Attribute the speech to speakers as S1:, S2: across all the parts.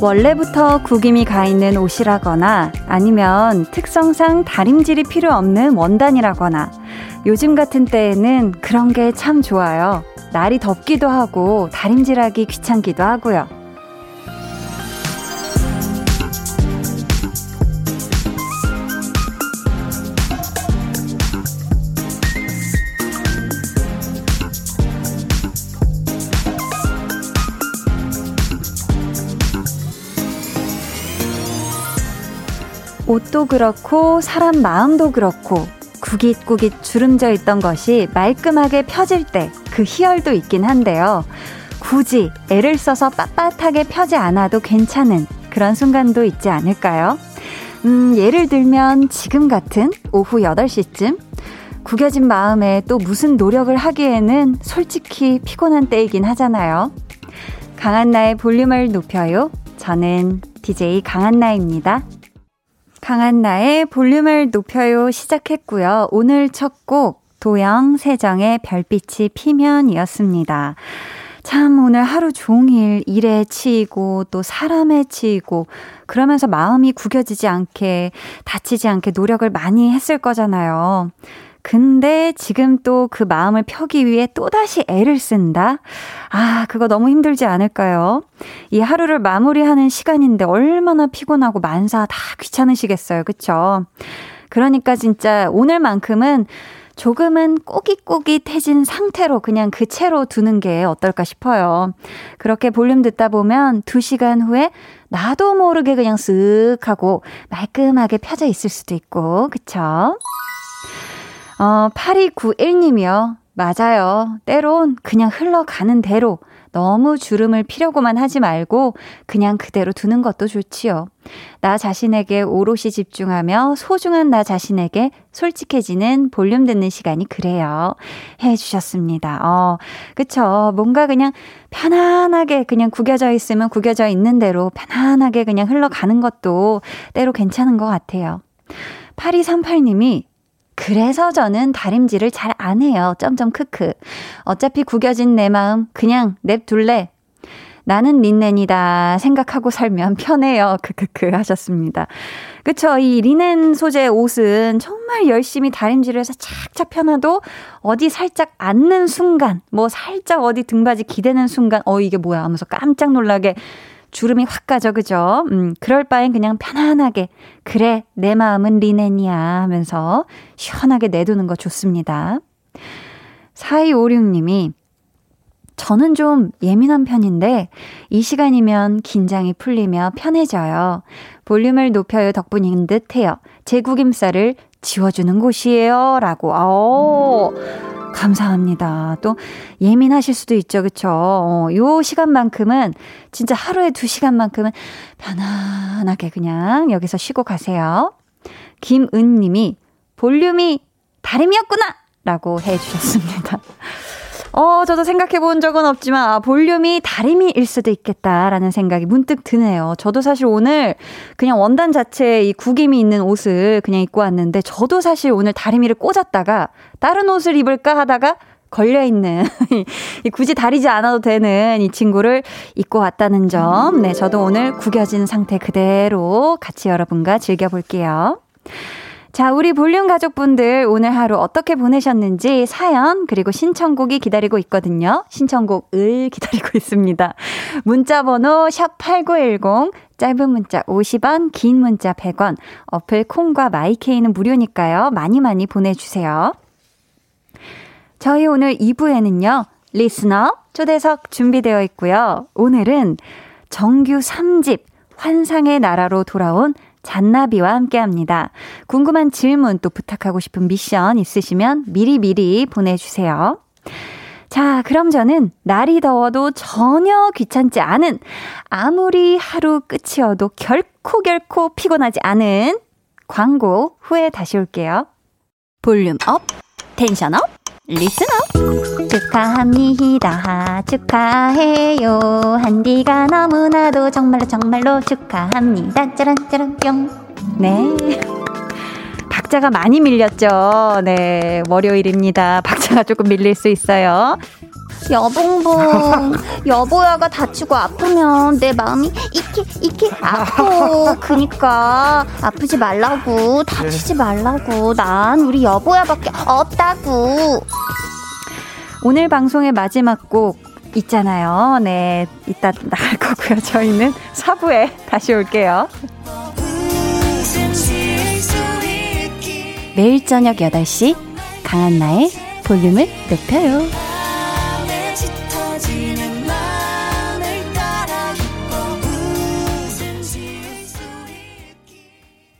S1: 원래부터 구김이 가 있는 옷이라거나 아니면 특성상 다림질이 필요 없는 원단이라거나 요즘 같은 때에는 그런 게 참 좋아요. 날이 덥기도 하고 다림질하기 귀찮기도 하고요. 옷도 그렇고 사람 마음도 그렇고 구깃구깃 주름져 있던 것이 말끔하게 펴질 때 그 희열도 있긴 한데요. 굳이 애를 써서 빳빳하게 펴지 않아도 괜찮은 그런 순간도 있지 않을까요? 음, 예를 들면 지금 같은 오후 8시쯤 구겨진 마음에 또 무슨 노력을 하기에는 솔직히 피곤한 때이긴 하잖아요. 강한나의 볼륨을 높여요. 저는 DJ 강한나입니다. 강한 나의 볼륨을 높여요 시작했고요. 오늘 첫 곡 도영 세정의 별빛이 피면이었습니다. 참 오늘 하루 종일 일에 치이고 또 사람에 치이고 그러면서 마음이 구겨지지 않게 다치지 않게 노력을 많이 했을 거잖아요. 근데 지금 또 그 마음을 펴기 위해 또다시 애를 쓴다? 아, 그거 너무 힘들지 않을까요? 이 하루를 마무리하는 시간인데 얼마나 피곤하고 만사 다 귀찮으시겠어요. 그쵸? 그러니까 진짜 오늘만큼은 조금은 꼬깃꼬깃해진 상태로 그냥 그 채로 두는 게 어떨까 싶어요. 그렇게 볼륨 듣다 보면 2시간 후에 나도 모르게 그냥 쓱 하고 말끔하게 펴져 있을 수도 있고, 그쵸? 어, 8291님이요. 맞아요. 때론 그냥 흘러가는 대로 너무 주름을 피려고만 하지 말고 그냥 그대로 두는 것도 좋지요. 나 자신에게 오롯이 집중하며 소중한 나 자신에게 솔직해지는 볼륨 듣는 시간이 그래요. 해 주셨습니다. 어, 그쵸. 뭔가 그냥 편안하게 그냥 구겨져 있으면 구겨져 있는 대로 편안하게 그냥 흘러가는 것도 때로 괜찮은 것 같아요. 8238님이 그래서 저는 다림질을 잘 안 해요. 점점 크크. 어차피 구겨진 내 마음 그냥 냅둘래. 나는 린넨이다 생각하고 살면 편해요. 크크크 하셨습니다. 그쵸. 이 리넨 소재 옷은 정말 열심히 다림질을 해서 착착 펴놔도 어디 살짝 앉는 순간, 뭐 살짝 어디 등받이 기대는 순간, 어, 이게 뭐야 하면서 깜짝 놀라게 주름이 확 가죠, 그죠? 음, 그럴 바엔 그냥 편안하게, 그래, 내 마음은 리넨이야 하면서 시원하게 내두는 거 좋습니다. 4256님이, 저는 좀 예민한 편인데, 이 시간이면 긴장이 풀리며 편해져요. 볼륨을 높여요 덕분인 듯 해요. 제 구김살을 지워주는 곳이에요. 라고, 어 감사합니다. 또 예민하실 수도 있죠. 그쵸? 어, 요 시간만큼은 진짜 하루에 두 시간만큼은 편안하게 그냥 여기서 쉬고 가세요. 김은 님이 볼륨이 다름이었구나! 라고 해 주셨습니다. 어, 저도 생각해 본 적은 없지만, 아, 볼륨이 다리미일 수도 있겠다라는 생각이 문득 드네요. 저도 사실 오늘 그냥 원단 자체에 이 구김이 있는 옷을 그냥 입고 왔는데, 저도 사실 오늘 다리미를 꽂았다가, 다른 옷을 입을까 하다가, 걸려있는, 굳이 다리지 않아도 되는 이 친구를 입고 왔다는 점. 네, 저도 오늘 구겨진 상태 그대로 같이 여러분과 즐겨볼게요. 자, 우리 볼륨 가족분들 오늘 하루 어떻게 보내셨는지 사연 그리고 신청곡이 기다리고 있거든요. 신청곡을 기다리고 있습니다. 문자 번호 샵8910 짧은 문자 50원, 긴 문자 100원. 어플 콩과 마이케이는 무료니까요. 많이 많이 보내 주세요. 저희 오늘 2부에는요. 리스너 초대석 준비되어 있고요. 오늘은 정규 3집 환상의 나라로 돌아온 잔나비와 함께 합니다. 궁금한 질문 또 부탁하고 싶은 미션 있으시면 미리미리 보내주세요. 자, 그럼 저는 날이 더워도 전혀 귀찮지 않은 아무리 하루 끝이어도 결코 결코 피곤하지 않은 광고 후에 다시 올게요. volume up, tension up, listener. 축하합니다. 축하해요. 한디가 너무나도 정말로 정말로 축하합니다. 짜란짜란 뿅네. 박자가 많이 밀렸죠. 네 월요일입니다. 박자가 조금 밀릴 수 있어요
S2: 여봉봉, 여보야가 다치고 아프면 내 마음이 이렇게, 이렇게 아파. 그니까, 아프지 말라고, 다치지 말라고. 난 우리 여보야밖에 없다고.
S1: 오늘 방송의 마지막 곡 있잖아요. 네, 이따 나갈 거고요. 저희는 4부에 다시 올게요. 매일 저녁 8시 강한나의 볼륨을 높여요.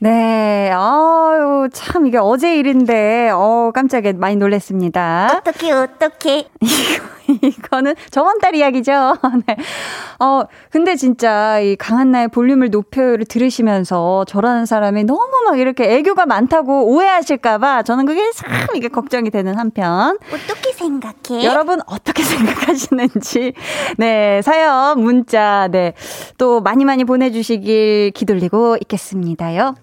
S1: 네, 아유, 참, 이게 어제 일인데, 어 깜짝이야, 많이 놀랬습니다.
S2: 어떻게, 어떻게.
S1: 이거는 저번 달 이야기죠. 네. 어, 근데 진짜 이 강한나의 볼륨을 높여요를 들으시면서 저라는 사람이 너무 막 이렇게 애교가 많다고 오해하실까봐 저는 그게 참 이게 걱정이 되는 한편.
S2: 어떻게 생각해?
S1: 여러분 어떻게 생각하시는지. 네, 사연, 문자, 네. 또 많이 많이 보내주시길 기돌리고 있겠습니다요.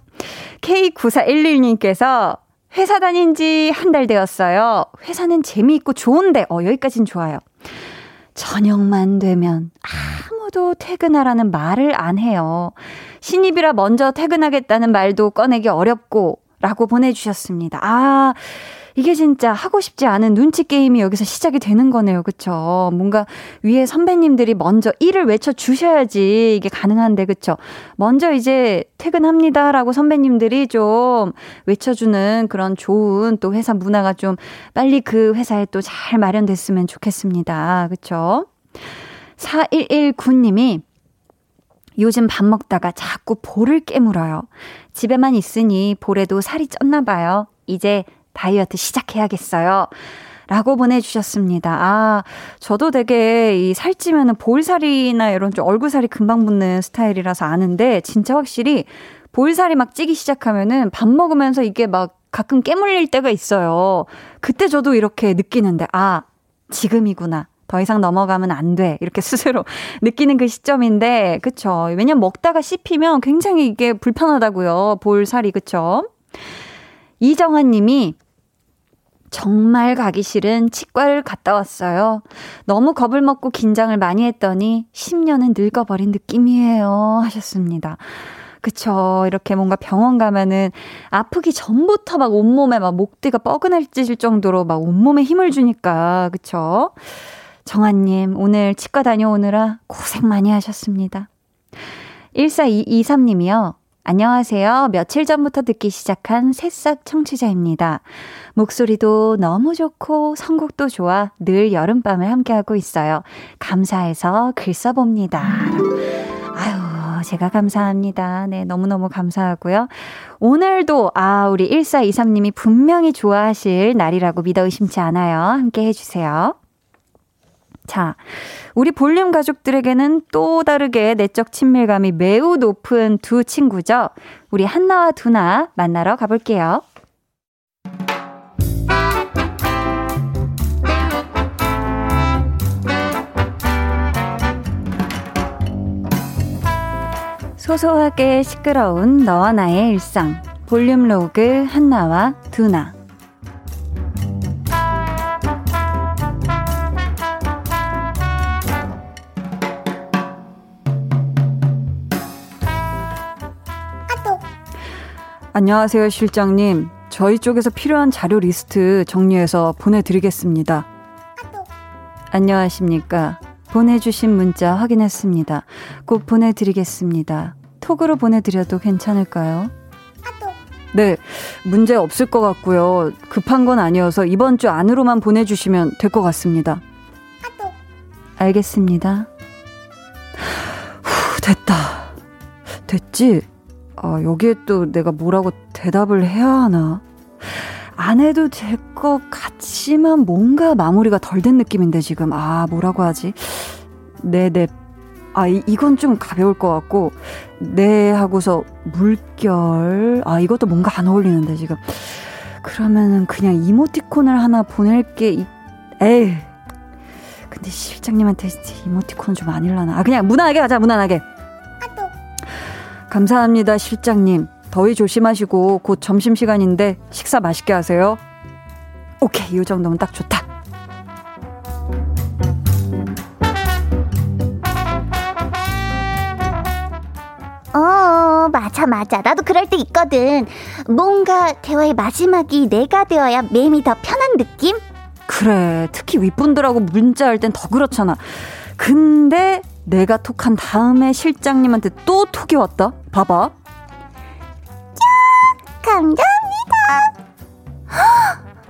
S1: K9411님께서 회사 다닌 지 한 달 되었어요. 회사는 재미있고 좋은데, 어, 여기까진 좋아요. 저녁만 되면 아무도 퇴근하라는 말을 안 해요. 신입이라 먼저 퇴근하겠다는 말도 꺼내기 어렵고, 라고 보내주셨습니다. 아, 이게 진짜 하고 싶지 않은 눈치 게임이 여기서 시작이 되는 거네요. 그쵸? 뭔가 위에 선배님들이 먼저 일을 외쳐 주셔야지 이게 가능한데, 그쵸? 먼저 이제 퇴근합니다라고 선배님들이 좀 외쳐주는 그런 좋은 또 회사 문화가 좀 빨리 그 회사에 또 잘 마련됐으면 좋겠습니다. 그쵸? 4119님이 요즘 밥 먹다가 자꾸 볼을 깨물어요. 집에만 있으니 볼에도 살이 쪘나 봐요. 이제 다이어트 시작해야겠어요. 라고 보내주셨습니다. 아, 저도 되게 이 살찌면은 볼살이나 이런 좀 얼굴살이 금방 붙는 스타일이라서 아는데, 진짜 확실히 볼살이 막 찌기 시작하면은 밥 먹으면서 이게 막 가끔 깨물릴 때가 있어요. 그때 저도 이렇게 느끼는데, 아, 지금이구나. 더 이상 넘어가면 안 돼. 이렇게 스스로 느끼는 그 시점인데, 그쵸. 왜냐면 먹다가 씹히면 굉장히 이게 불편하다고요. 볼살이, 그쵸. 이정환 님이 정말 가기 싫은 치과를 갔다 왔어요. 너무 겁을 먹고 긴장을 많이 했더니 10년은 늙어버린 느낌이에요. 하셨습니다. 그쵸. 이렇게 뭔가 병원 가면은 아프기 전부터 막 온몸에 막 목대가 뻐근해질 정도로 막 온몸에 힘을 주니까. 그쵸. 정한님, 오늘 치과 다녀오느라 고생 많이 하셨습니다. 1423님이요. 안녕하세요. 며칠 전부터 듣기 시작한 새싹 청취자입니다. 목소리도 너무 좋고 선곡도 좋아 늘 여름밤을 함께하고 있어요. 감사해서 글 써봅니다. 아유, 제가 감사합니다. 네, 너무너무 감사하고요. 오늘도, 아, 우리 1423님이 분명히 좋아하실 날이라고 믿어 의심치 않아요. 함께 해주세요. 자, 우리 볼륨 가족들에게는 또 다르게 내적 친밀감이 매우 높은 두 친구죠. 우리 한나와 두나 만나러 가볼게요. 소소하게 시끄러운 너와 나의 일상. 볼륨 로그 한나와 두나. 안녕하세요, 실장님. 저희 쪽에서 필요한 자료 리스트 정리해서 보내드리겠습니다. 안녕하십니까. 보내주신 문자 확인했습니다. 꼭 보내드리겠습니다. 톡으로 보내드려도 괜찮을까요? 네, 문제 없을 것 같고요. 급한 건 아니어서 이번 주 안으로만 보내주시면 될 것 같습니다. 알겠습니다. 후, 됐다. 됐지? 아, 여기에 또 내가 뭐라고 대답을 해야 하나? 안 해도 될 것 같지만 뭔가 마무리가 덜 된 느낌인데 지금. 아 뭐라고 하지? 네네. 네. 아 이, 이건 좀 가벼울 것 같고. 네 하고서 물결. 아 이것도 뭔가 안 어울리는데 지금. 그러면은 그냥 이모티콘을 하나 보낼게. 에이 근데 실장님한테 이모티콘 좀 아닐라나? 아 그냥 무난하게 가자 무난하게 감사합니다, 실장님. 더위 조심하시고 곧 점심시간인데 식사 맛있게 하세요. 오케이, 이 정도면 딱 좋다.
S2: 어, 맞아, 맞아. 나도 그럴 때 있거든. 뭔가 대화의 마지막이 내가 되어야 맴이 더 편한 느낌?
S1: 그래. 특히 윗분들하고 문자할 땐 더 그렇잖아. 근데 내가 톡한 다음에 실장님한테 또 톡이 왔다? 봐봐. 야!
S2: 감사합니다.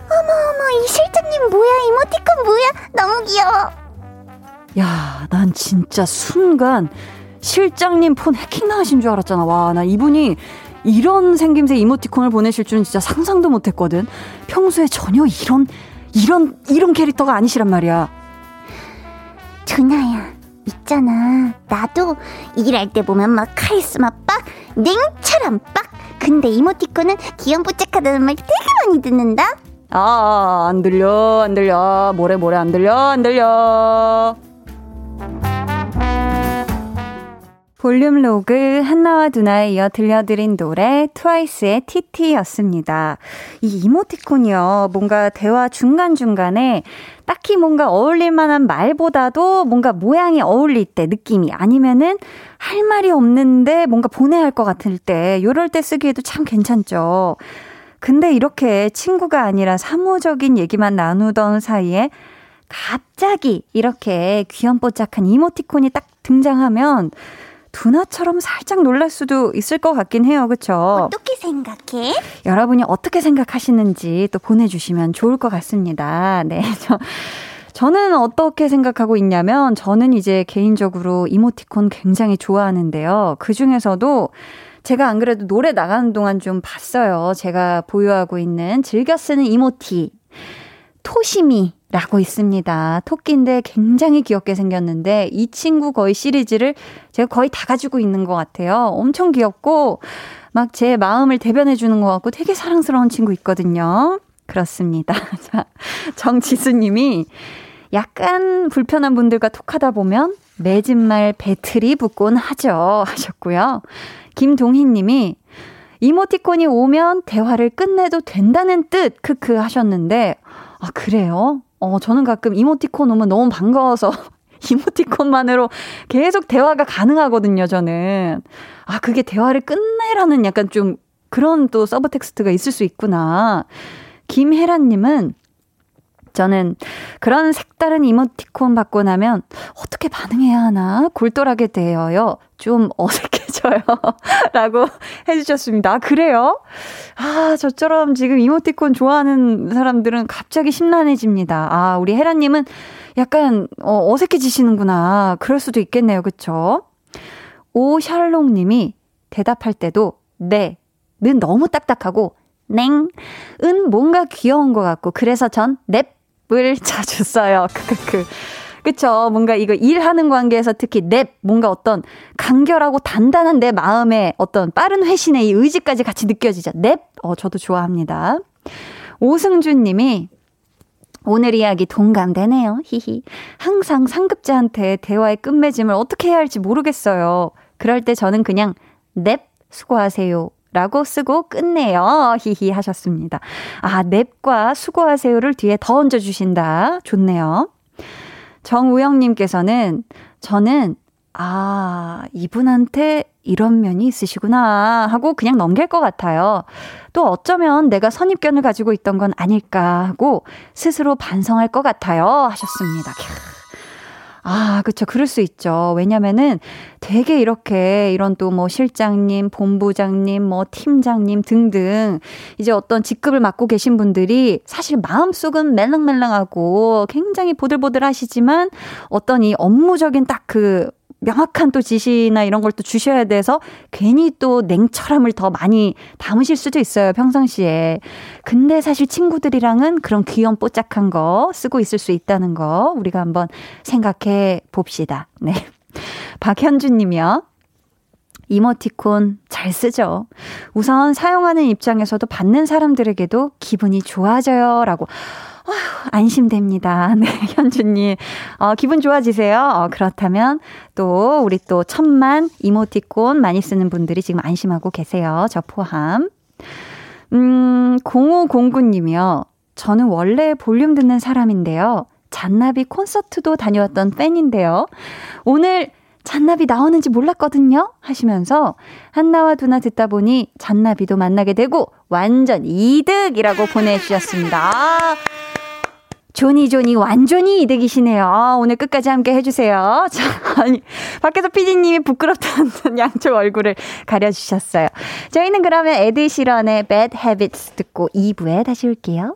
S2: 어머, 어머, 이 실장님 뭐야? 이모티콘 뭐야? 너무 귀여워.
S1: 야, 난 진짜 순간 실장님 폰 해킹 당하신 줄 알았잖아. 와, 나 이분이 이런 생김새 이모티콘을 보내실 줄은 진짜 상상도 못 했거든. 평소에 전혀 이런, 이런, 이런 캐릭터가 아니시란 말이야.
S2: 준아야, 있잖아. 나도 일할 때 보면 막 카리스마 빡, 냉철함 빡. 근데 이모티콘은 귀염뽀짝하다는 말 되게 많이 듣는다?
S1: 아, 안 들려, 안 들려. 뭐래, 뭐래, 안 들려, 안 들려. 볼륨 로그 한나와 두나에 이어 들려드린 노래 트와이스의 TT였습니다. 이 이모티콘이요. 뭔가 대화 중간중간에 딱히 뭔가 어울릴 만한 말보다도 뭔가 모양이 어울릴 때 느낌이 아니면은 할 말이 없는데 뭔가 보내야 할 것 같을 때 요럴 때 쓰기에도 참 괜찮죠. 근데 이렇게 친구가 아니라 사무적인 얘기만 나누던 사이에 갑자기 이렇게 귀염뽀짝한 이모티콘이 딱 등장하면 두나처럼 살짝 놀랄 수도 있을 것 같긴 해요. 그쵸?
S2: 어떻게 생각해?
S1: 여러분이 어떻게 생각하시는지 또 보내주시면 좋을 것 같습니다. 네. 저, 저는 어떻게 생각하고 있냐면, 저는 이제 개인적으로 이모티콘 굉장히 좋아하는데요. 그 중에서도 제가 안 그래도 노래 나가는 동안 좀 봤어요. 제가 보유하고 있는 즐겨 쓰는 이모티. 토시미 라고 있습니다. 토끼인데 굉장히 귀엽게 생겼는데 이 친구 거의 시리즈를 제가 거의 다 가지고 있는 것 같아요. 엄청 귀엽고 막 제 마음을 대변해 주는 것 같고 되게 사랑스러운 친구 있거든요. 그렇습니다. 자, 정지수 님이 약간 불편한 분들과 톡하다 보면 맺은 말 배틀이 붙곤 하죠. 하셨고요. 김동희 님이 이모티콘이 오면 대화를 끝내도 된다는 뜻, 크크 하셨는데, 아, 그래요? 어, 저는 가끔 이모티콘 오면 너무 반가워서 이모티콘만으로 계속 대화가 가능하거든요, 저는. 아, 그게 대화를 끝내라는 약간 좀 그런 또 subtext가 있을 수 있구나. 김혜란님은 저는 그런 색다른 이모티콘 받고 나면 어떻게 반응해야 하나 골똘하게 되어요. 좀 어색해져요. 라고 해주셨습니다. 아, 그래요? 아, 저처럼 지금 이모티콘 좋아하는 사람들은 갑자기 심란해집니다. 아, 우리 혜란님은 약간 어, 어색해지시는구나. 그럴 수도 있겠네요. 그쵸? 오샬롱 님이 대답할 때도 네, 는 너무 딱딱하고 냉, 은 뭔가 귀여운 것 같고 그래서 전 넵, 을 자주 써요. 크크크. 그쵸. 뭔가 이거 일하는 관계에서 특히 냅, 뭔가 어떤 간결하고 단단한 내 마음의 어떤 빠른 회신의 이 의지까지 같이 느껴지죠. 냅, 어, 저도 좋아합니다. 오승준 님이 오늘 이야기 동감되네요. 히히. 항상 상급자한테 대화의 끝맺음을 어떻게 해야 할지 모르겠어요. 그럴 때 저는 그냥 넵, 수고하세요. 라고 쓰고 끝내요. 히히 하셨습니다. 아, 넵과 수고하세요를 뒤에 더 얹어주신다. 좋네요. 정우영님께서는 저는 아, 이분한테 이런 면이 있으시구나 하고 그냥 넘길 것 같아요. 또 어쩌면 내가 선입견을 가지고 있던 건 아닐까 하고 스스로 반성할 것 같아요. 하셨습니다. 아, 그쵸. 그럴 수 있죠. 왜냐면은 되게 이렇게 이런 또 뭐 실장님, 본부장님, 뭐 팀장님 등등 이제 어떤 직급을 맡고 계신 분들이 사실 마음속은 멜랑멜랑하고 굉장히 보들보들 하시지만 어떤 이 업무적인 딱 그 명확한 또 지시나 이런 걸 또 주셔야 돼서 괜히 또 냉철함을 더 많이 담으실 수도 있어요, 평상시에. 근데 사실 친구들이랑은 그런 귀염 뽀짝한 거 쓰고 있을 수 있다는 거 우리가 한번 생각해 봅시다. 네. 박현준 님이요. 이모티콘 잘 쓰죠. 우선 사용하는 입장에서도 받는 사람들에게도 기분이 좋아져요. 라고. 어휴, 안심됩니다. 네, 현주님. 어, 기분 좋아지세요? 어, 그렇다면 또 우리 또 천만 이모티콘 많이 쓰는 분들이 지금 안심하고 계세요. 저 포함. 음, 0509님이요. 저는 원래 볼륨 듣는 사람인데요. 잔나비 콘서트도 다녀왔던 팬인데요. 오늘 잔나비 나오는지 몰랐거든요. 하시면서 한나와 두나 듣다 보니 잔나비도 만나게 되고 완전 이득이라고 보내주셨습니다. 아, 조니 조니 완전히 이득이시네요. 아, 오늘 끝까지 함께 해주세요. 자, 아니 밖에서 피디님이 부끄럽다는 양쪽 얼굴을 가려주셨어요. 저희는 그러면 에드 시런의 Bad Habits 듣고 2부에 다시 올게요.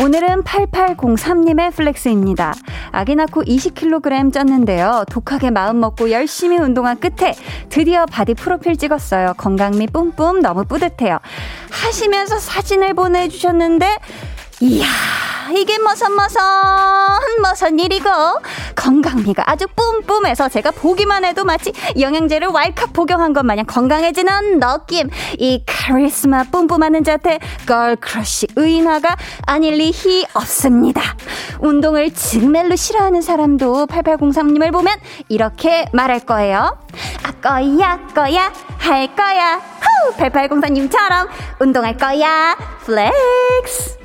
S1: 오늘은 8803님의 flex입니다. 아기 낳고 20kg 쪘는데요. 독하게 마음 먹고 열심히 운동한 끝에 드디어 body profile 찍었어요. 건강미 뿜뿜 너무 뿌듯해요. 하시면서 사진을 보내주셨는데, 이야, 이게 무슨 무슨 무슨 일이고 건강미가 아주 뿜뿜해서 제가 보기만 해도 마치 영양제를 왈칵 복용한 것 마냥 건강해지는 느낌. 이 카리스마 뿜뿜하는 자태 girl crush 의인화가 아닐 리 없습니다. 운동을 정말로 싫어하는 사람도 8803님을 보면 이렇게 말할 거예요. 아 거야 거야 할 거야. 후! 8803님처럼 운동할 거야. Flex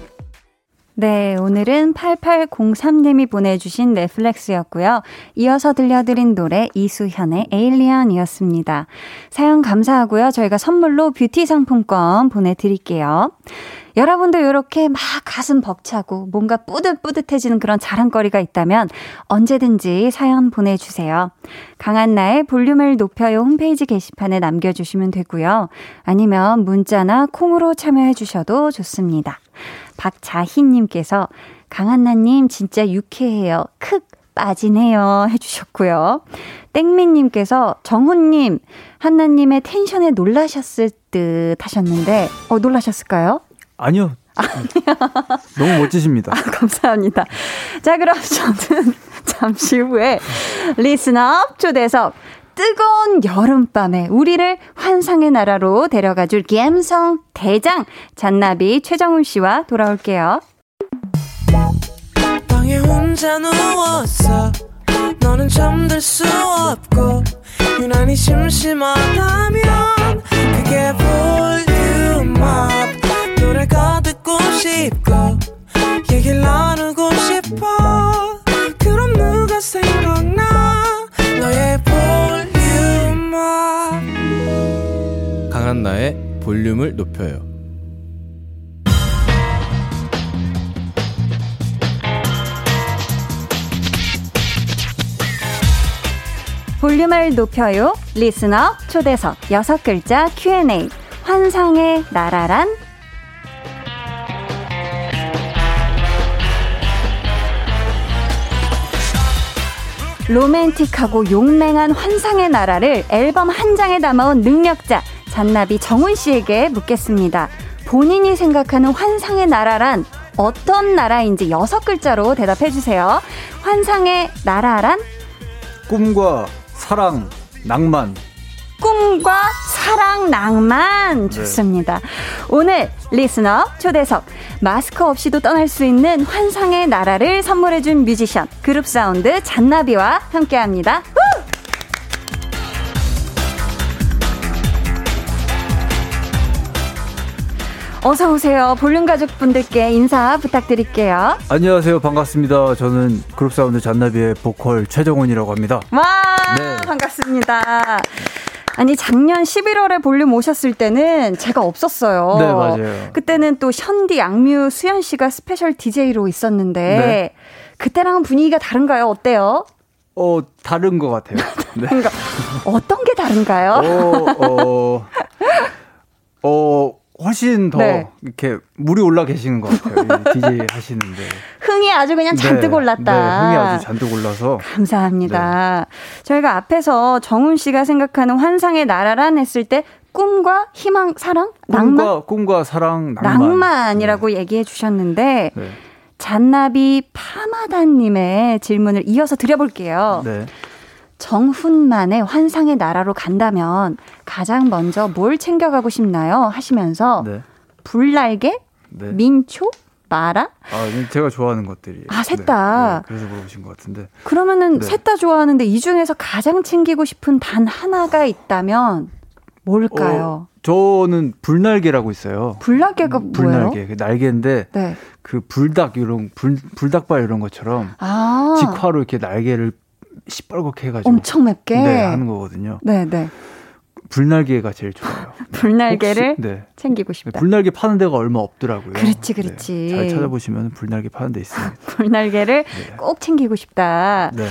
S1: 네, 오늘은 8803님이 보내주신 넷플렉스였고요. 이어서 들려드린 노래 이수현의 ALIEN이었습니다. 사연 감사하고요. 저희가 선물로 뷰티 상품권 보내드릴게요. 여러분도 이렇게 막 가슴 벅차고 뭔가 뿌듯뿌듯해지는 그런 자랑거리가 있다면 언제든지 사연 보내주세요. 강한나의 볼륨을 높여요 홈페이지 게시판에 남겨주시면 되고요. 아니면 문자나 콩으로 참여해주셔도 좋습니다. 박자희님께서 강한나님 진짜 유쾌해요. 크 빠지네요. 해주셨고요. 땡미님께서 정훈님, 한나님의 텐션에 놀라셨을 듯 하셨는데, 어, 놀라셨을까요?
S3: 아니요. 너무 멋지십니다.
S1: 아, 감사합니다. 자, 그럼 저는 잠시 후에 리스너 초대석 뜨거운 여름밤에 우리를 환상의 나라로 데려가줄 감성 대장 잔나비 최정훈 씨와 돌아올게요. 너는 잠들 수 없고 유난히 심심하다면 그게 볼륨업 노래가 듣고 싶고 얘기를 나누고 싶어. 그럼 누가 생각나? 너의
S4: 강한나의 볼륨을 높여요.
S1: 볼륨을 높여요. 리스너 초대석 여섯 글자 Q&A 환상의 나라란 로맨틱하고 용맹한 환상의 나라를 앨범 한 장에 담아온 능력자 잔나비 정훈 씨에게 묻겠습니다. 본인이 생각하는 환상의 나라란 어떤 나라인지 여섯 글자로 대답해 주세요. 환상의 나라란
S3: 꿈과 사랑, 낭만.
S1: 꿈과 사랑, 낭만. 네. 좋습니다. 네. 오늘 listener 초대석 마스크 없이도 떠날 수 있는 환상의 나라를 선물해 준 뮤지션 그룹 사운드 잔나비와 함께 합니다. 어서 오세요. 볼륨 가족분들께 인사 부탁드릴게요.
S3: 안녕하세요. 반갑습니다. 저는 그룹 사운드 잔나비의 보컬 최정훈이라고 합니다.
S1: 와, 네. 반갑습니다. 아니 작년 11월에 볼륨 오셨을 때는 제가 없었어요.
S3: 네, 맞아요.
S1: 그때는 또 션디, 악뮤, 수현 씨가 special DJ로 있었는데 네. 그때랑은 분위기가 다른가요? 어때요?
S3: 어, 다른 것 같아요.
S1: 네. 어떤 게 다른가요?
S3: 어, 어, 어 훨씬 더 네. 이렇게 물이 올라 계시는 것 같아요. DJ 하시는데.
S1: 흥이 아주 그냥 잔뜩 네, 올랐다.
S3: 네, 흥이 아주 잔뜩 올라서.
S1: 감사합니다. 네. 저희가 앞에서 정훈 씨가 생각하는 환상의 나라란 했을 때 꿈과 희망, 사랑,
S3: 낭만, 꿈과, 꿈과 사랑, 낭만.
S1: 낭만이라고 네. 얘기해 주셨는데 네. 잔나비 파마다님의 질문을 이어서 드려볼게요. 네. 정훈만의 환상의 나라로 간다면 가장 먼저 뭘 챙겨가고 싶나요? 하시면서 네. 불날개, 네. 민초, 마라?
S3: 아, 제가 좋아하는 것들이.
S1: 아, 셋 다.
S3: 네, 네, 그래서 물어보신 것 같은데.
S1: 그러면은 네. 셋다 좋아하는데 이 중에서 가장 챙기고 싶은 단 하나가 있다면 뭘까요?
S3: 어, 저는 불날개라고 있어요.
S1: 불날개가 뭐예요?
S3: 불날개. 그 날개인데 네. 그 불닭 이런 불 불닭발 이런 것처럼 아. 직화로 이렇게 날개를 시뻘겋게 해가지고
S1: 엄청 맵게
S3: 네, 하는 거거든요.
S1: 네, 네.
S3: 불날개가 제일 좋아요.
S1: 불날개를 혹시, 네. 챙기고 싶다.
S3: 불날개 파는 데가 얼마 없더라고요.
S1: 그렇지, 그렇지.
S3: 네, 잘 찾아보시면 불날개 파는 데 있습니다.
S1: 불날개를 네. 꼭 챙기고 싶다. 네.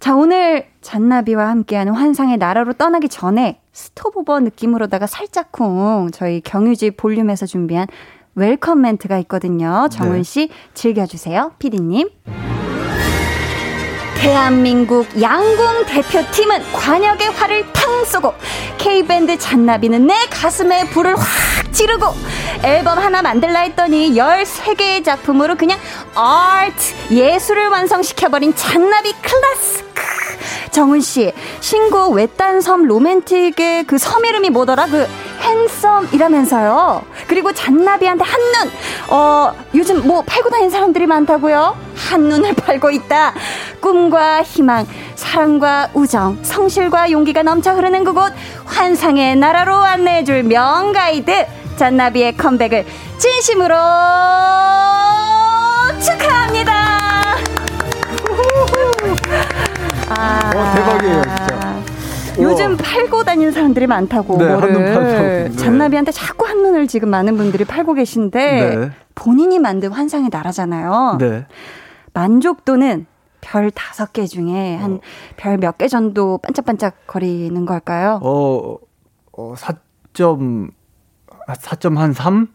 S1: 자, 오늘 잔나비와 함께하는 환상의 나라로 떠나기 전에 stopover 느낌으로다가 살짝쿵 저희 경유지 볼륨에서 준비한 welcome 멘트가 있거든요. 정훈 네. 씨 즐겨주세요. 피디님. 대한민국 양궁 대표팀은 관역의 활을 탕 쏘고 K밴드 잔나비는 내 가슴에 불을 확 지르고 앨범 하나 만들라 했더니 13개의 작품으로 그냥 아트 예술을 완성시켜버린 잔나비 클래스 정은 씨 신곡 외딴 섬 로맨틱의 그 섬 이름이 뭐더라? 그 핸섬이라면서요. 그리고 잔나비한테 한눈 어 요즘 뭐 팔고 다니는 사람들이 많다고요. 한눈을 팔고 있다. 꿈과 희망, 사랑과 우정, 성실과 용기가 넘쳐 흐르는 그곳 환상의 나라로 안내해줄 명가이드 잔나비의 컴백을 진심으로 축하합니다.
S3: 아, 어, 대박이에요, 진짜.
S1: 요즘 팔고 다니는 사람들이 많다고. 네, 한눈 팔고. 네. 잔나비한테 자꾸 한눈을 지금 많은 분들이 팔고 계신데 네. 본인이 만든 환상의 나라잖아요. 네. 만족도는 별 다섯 개 중에 한 별 몇 개 정도 반짝반짝 거리는 걸까요?
S3: 어, 어 4점 4.3?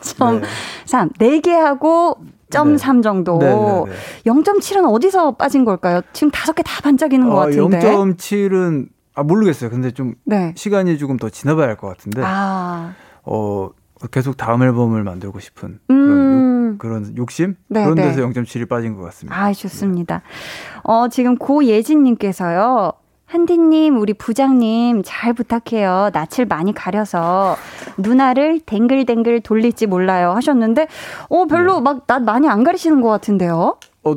S1: 4.3. 네. 4개 하고 0.3 네. 정도. 네, 네, 네. 0.7은 어디서 빠진 걸까요? 지금 다섯 개 다 반짝이는 것 어, 같은데.
S3: 0.7은 아 모르겠어요. 근데 좀 네. 시간이 조금 더 지나봐야 할 것 같은데.
S1: 아.
S3: 어 계속 다음 앨범을 만들고 싶은 음. 그런, 욕, 그런 욕심 네, 그런 데서 0.7이 빠진 것 같습니다.
S1: 아 좋습니다. 어 지금 고예진님께서요. 한디님, 우리 부장님 잘 부탁해요. 낯을 많이 가려서 누나를 댕글댕글 돌릴지 몰라요 하셨는데, 어 별로 네. 막낯 많이 안 가리시는 것 같은데요?
S3: 어.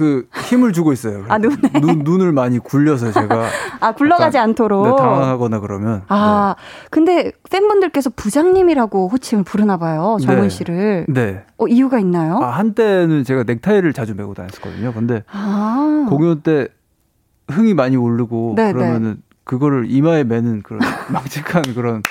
S3: 그 힘을 주고 있어요.
S1: 아 눈에
S3: 눈, 눈을 많이 굴려서 제가
S1: 아 굴러가지 않도록
S3: 네, 당황하거나 그러면
S1: 아 네. 근데 팬분들께서 부장님이라고 호칭을 부르나 봐요 정은 네. 씨를
S3: 네.
S1: 어 이유가 있나요?
S3: 아 한때는 제가 넥타이를 자주 메고 다녔었거든요. 근데 아. 공연 때 흥이 많이 오르고 네, 네. 그러면은 그거를 이마에 매는 그런 망측한 그런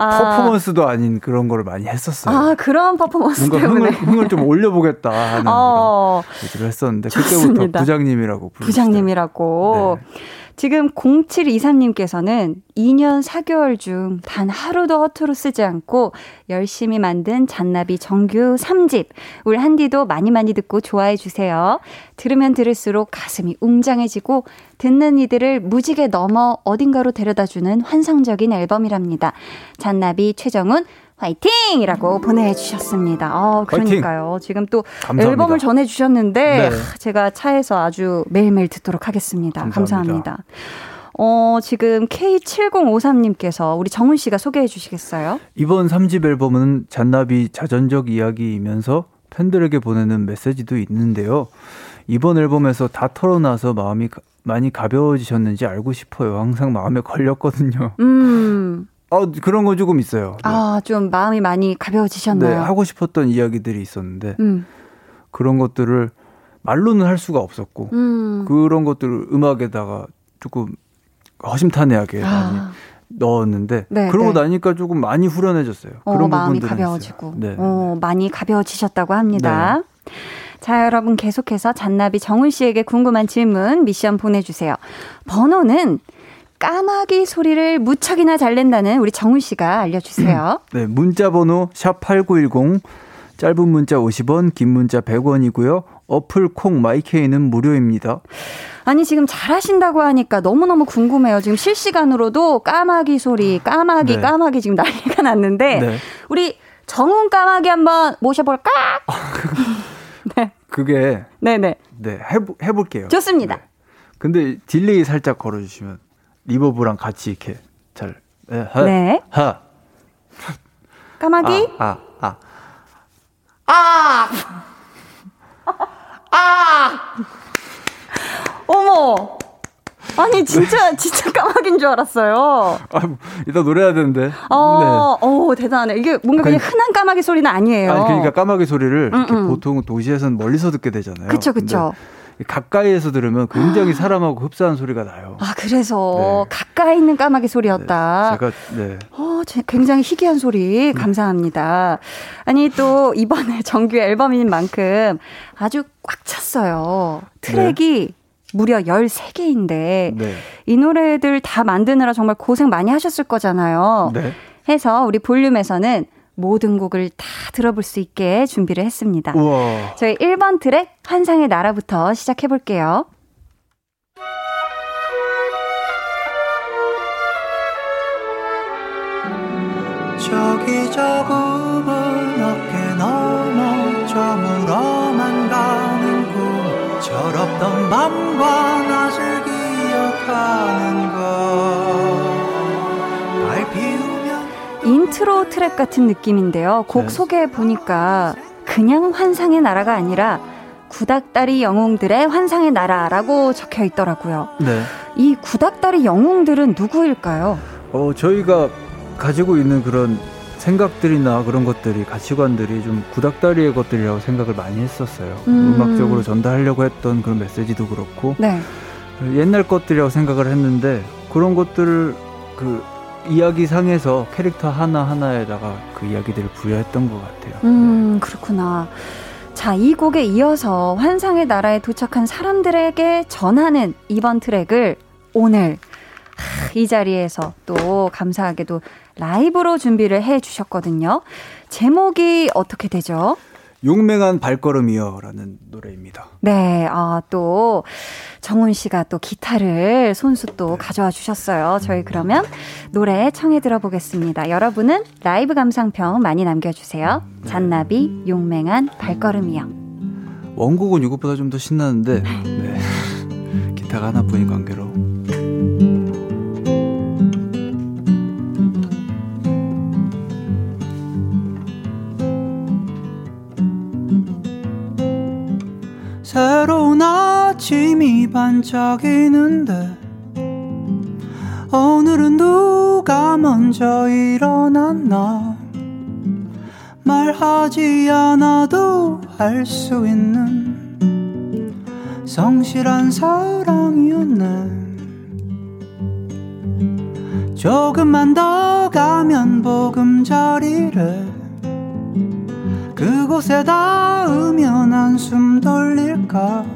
S3: 아. 퍼포먼스도 아닌 그런 거를 많이 했었어요.
S1: 아 그런 퍼포먼스
S3: 뭔가
S1: 때문에
S3: 흥을, 흥을 좀 올려보겠다 하는 어. 그런 얘기를 했었는데 좋습니다. 그때부터 부장님이라고 부르시더라고요.
S1: 부장님이라고. 네. 지금 0723님께서는 2년 4개월 중 단 하루도 허투루 쓰지 않고 열심히 만든 잔나비 정규 3집. 울 한디도 많이 많이 듣고 좋아해 주세요. 들으면 들을수록 가슴이 웅장해지고 듣는 이들을 무지개 넘어 어딘가로 데려다 주는 환상적인 앨범이랍니다. 잔나비 최정훈 화이팅이라고 음. 보내주셨습니다. 어, 그러니까요. 화이팅! 지금 또 감사합니다. 앨범을 전해주셨는데 네. 제가 차에서 아주 매일매일 듣도록 하겠습니다. 감사합니다. 감사합니다. 어, 지금 K7053님께서 우리 정훈 씨가 소개해 주시겠어요?
S3: 이번 3집 앨범은 잔나비 자전적 이야기이면서 팬들에게 보내는 메시지도 있는데요. 이번 앨범에서 다 털어놔서 마음이 많이 가벼워지셨는지 알고 싶어요. 항상 마음에 걸렸거든요.
S1: 음.
S3: 어, 그런 거 조금 있어요.
S1: 네. 아, 좀 마음이 많이 가벼워지셨나요?
S3: 네, 하고 싶었던 이야기들이 있었는데, 음. 그런 것들을 말로는 할 수가 없었고, 음. 그런 것들을 음악에다가 조금 허심탄회하게 아. 많이 넣었는데, 네, 그러고 네. 나니까 조금 많이 후련해졌어요.
S1: 어,
S3: 그런
S1: 마음이 가벼워지고, 네. 어, 많이 가벼워지셨다고 합니다. 네. 자, 여러분 계속해서 잔나비 정훈 씨에게 궁금한 질문 미션 보내주세요. 번호는 까마귀 소리를 무척이나 잘 낸다는 우리 정훈 씨가 알려주세요.
S5: 네, 문자 번호 샵 8910 짧은 문자 50원, 긴 문자 100원이고요. 어플 콩 마이케이는 무료입니다.
S1: 아니 지금 잘하신다고 하니까 너무너무 궁금해요. 지금 실시간으로도 까마귀 소리, 까마귀, 네. 까마귀 지금 난리가 났는데 네. 우리 정훈 까마귀 한번 모셔볼까?
S5: 네. 그게
S1: 네네.
S5: 네 해보, 해볼게요.
S1: 좋습니다. 네.
S5: 근데 delay 살짝 걸어주시면 reverb랑 같이 이렇게 잘 네. 하,
S1: 네.
S5: 하.
S1: 까마귀.
S5: 아, 아, 아. 아!
S1: 아! 어머! 아니 진짜 진짜 까마귀인 줄 알았어요.
S5: 아, 이따 노래해야 되는데.
S1: 어, 네. 오 대단해. 이게 뭔가 그냥 흔한 까마귀 소리는 아니에요.
S5: 아니 그러니까 까마귀 소리를 음, 음. 보통 도시에서는 멀리서 듣게 되잖아요.
S1: 그렇죠, 그렇죠.
S5: 가까이에서 들으면 굉장히 사람하고 흡사한 소리가 나요.
S1: 아, 그래서 네. 가까이 있는 까마귀 소리였다.
S5: 네, 제가, 네.
S1: 어, 굉장히 희귀한 소리. 감사합니다. 아니, 또 이번에 정규 앨범인 만큼 아주 꽉 찼어요. 트랙이 네. 무려 13개인데 네. 이 노래들 다 만드느라 정말 고생 많이 하셨을 거잖아요. 네. 해서 우리 볼륨에서는 모든 곡을 다 들어볼 수 있게 준비를 했습니다. 우와. 저희 1번 트랙 환상의 나라부터 시작해 볼게요. 저기 저굽 꿈 철없던 밤과 낮을 기억하는 것 인트로 트랙 같은 느낌인데요. 곡 네. 소개 보니까 그냥 환상의 나라가 아니라 구닥다리 영웅들의 환상의 나라라고 적혀 있더라고요. 네. 이 구닥다리 영웅들은 누구일까요?
S5: 어, 저희가 가지고 있는 그런 생각들이나 그런 것들이 가치관들이 좀 구닥다리의 것들이라고 생각을 많이 했었어요. 음. 악적으로 전달하려고 했던 그런 메시지도 그렇고 네. 옛날 것들이라고 생각을 했는데 그런 것들을 그 이야기상에서 캐릭터 하나 하나에다가 그 이야기들을 부여했던 것 같아요.
S1: 음, 그렇구나. 자, 이 곡에 이어서 환상의 나라에 도착한 사람들에게 전하는 이번 트랙을 오늘 이 자리에서 또 감사하게도 라이브로 준비를 해 주셨거든요. 제목이 어떻게 되죠?
S5: 용맹한 발걸음이여라는 노래입니다.
S1: 네, 아, 또 정훈 씨가 또 기타를 손수 또 네. 가져와 주셨어요. 저희 그러면 노래 청해 들어보겠습니다. 여러분은 라이브 감상평 많이 남겨주세요. 네. 잔나비 용맹한 발걸음이여.
S5: 원곡은 이것보다 좀 더 신나는데 네. 기타가 하나뿐인 관계로
S3: 새로운 아침이 반짝이는데 오늘은 누가 먼저 일어났나? 말하지 않아도 알 수 있는 성실한 사랑이었네. 조금만 더 가면 보금자리를 그곳에 닿으면 한숨 돌릴까?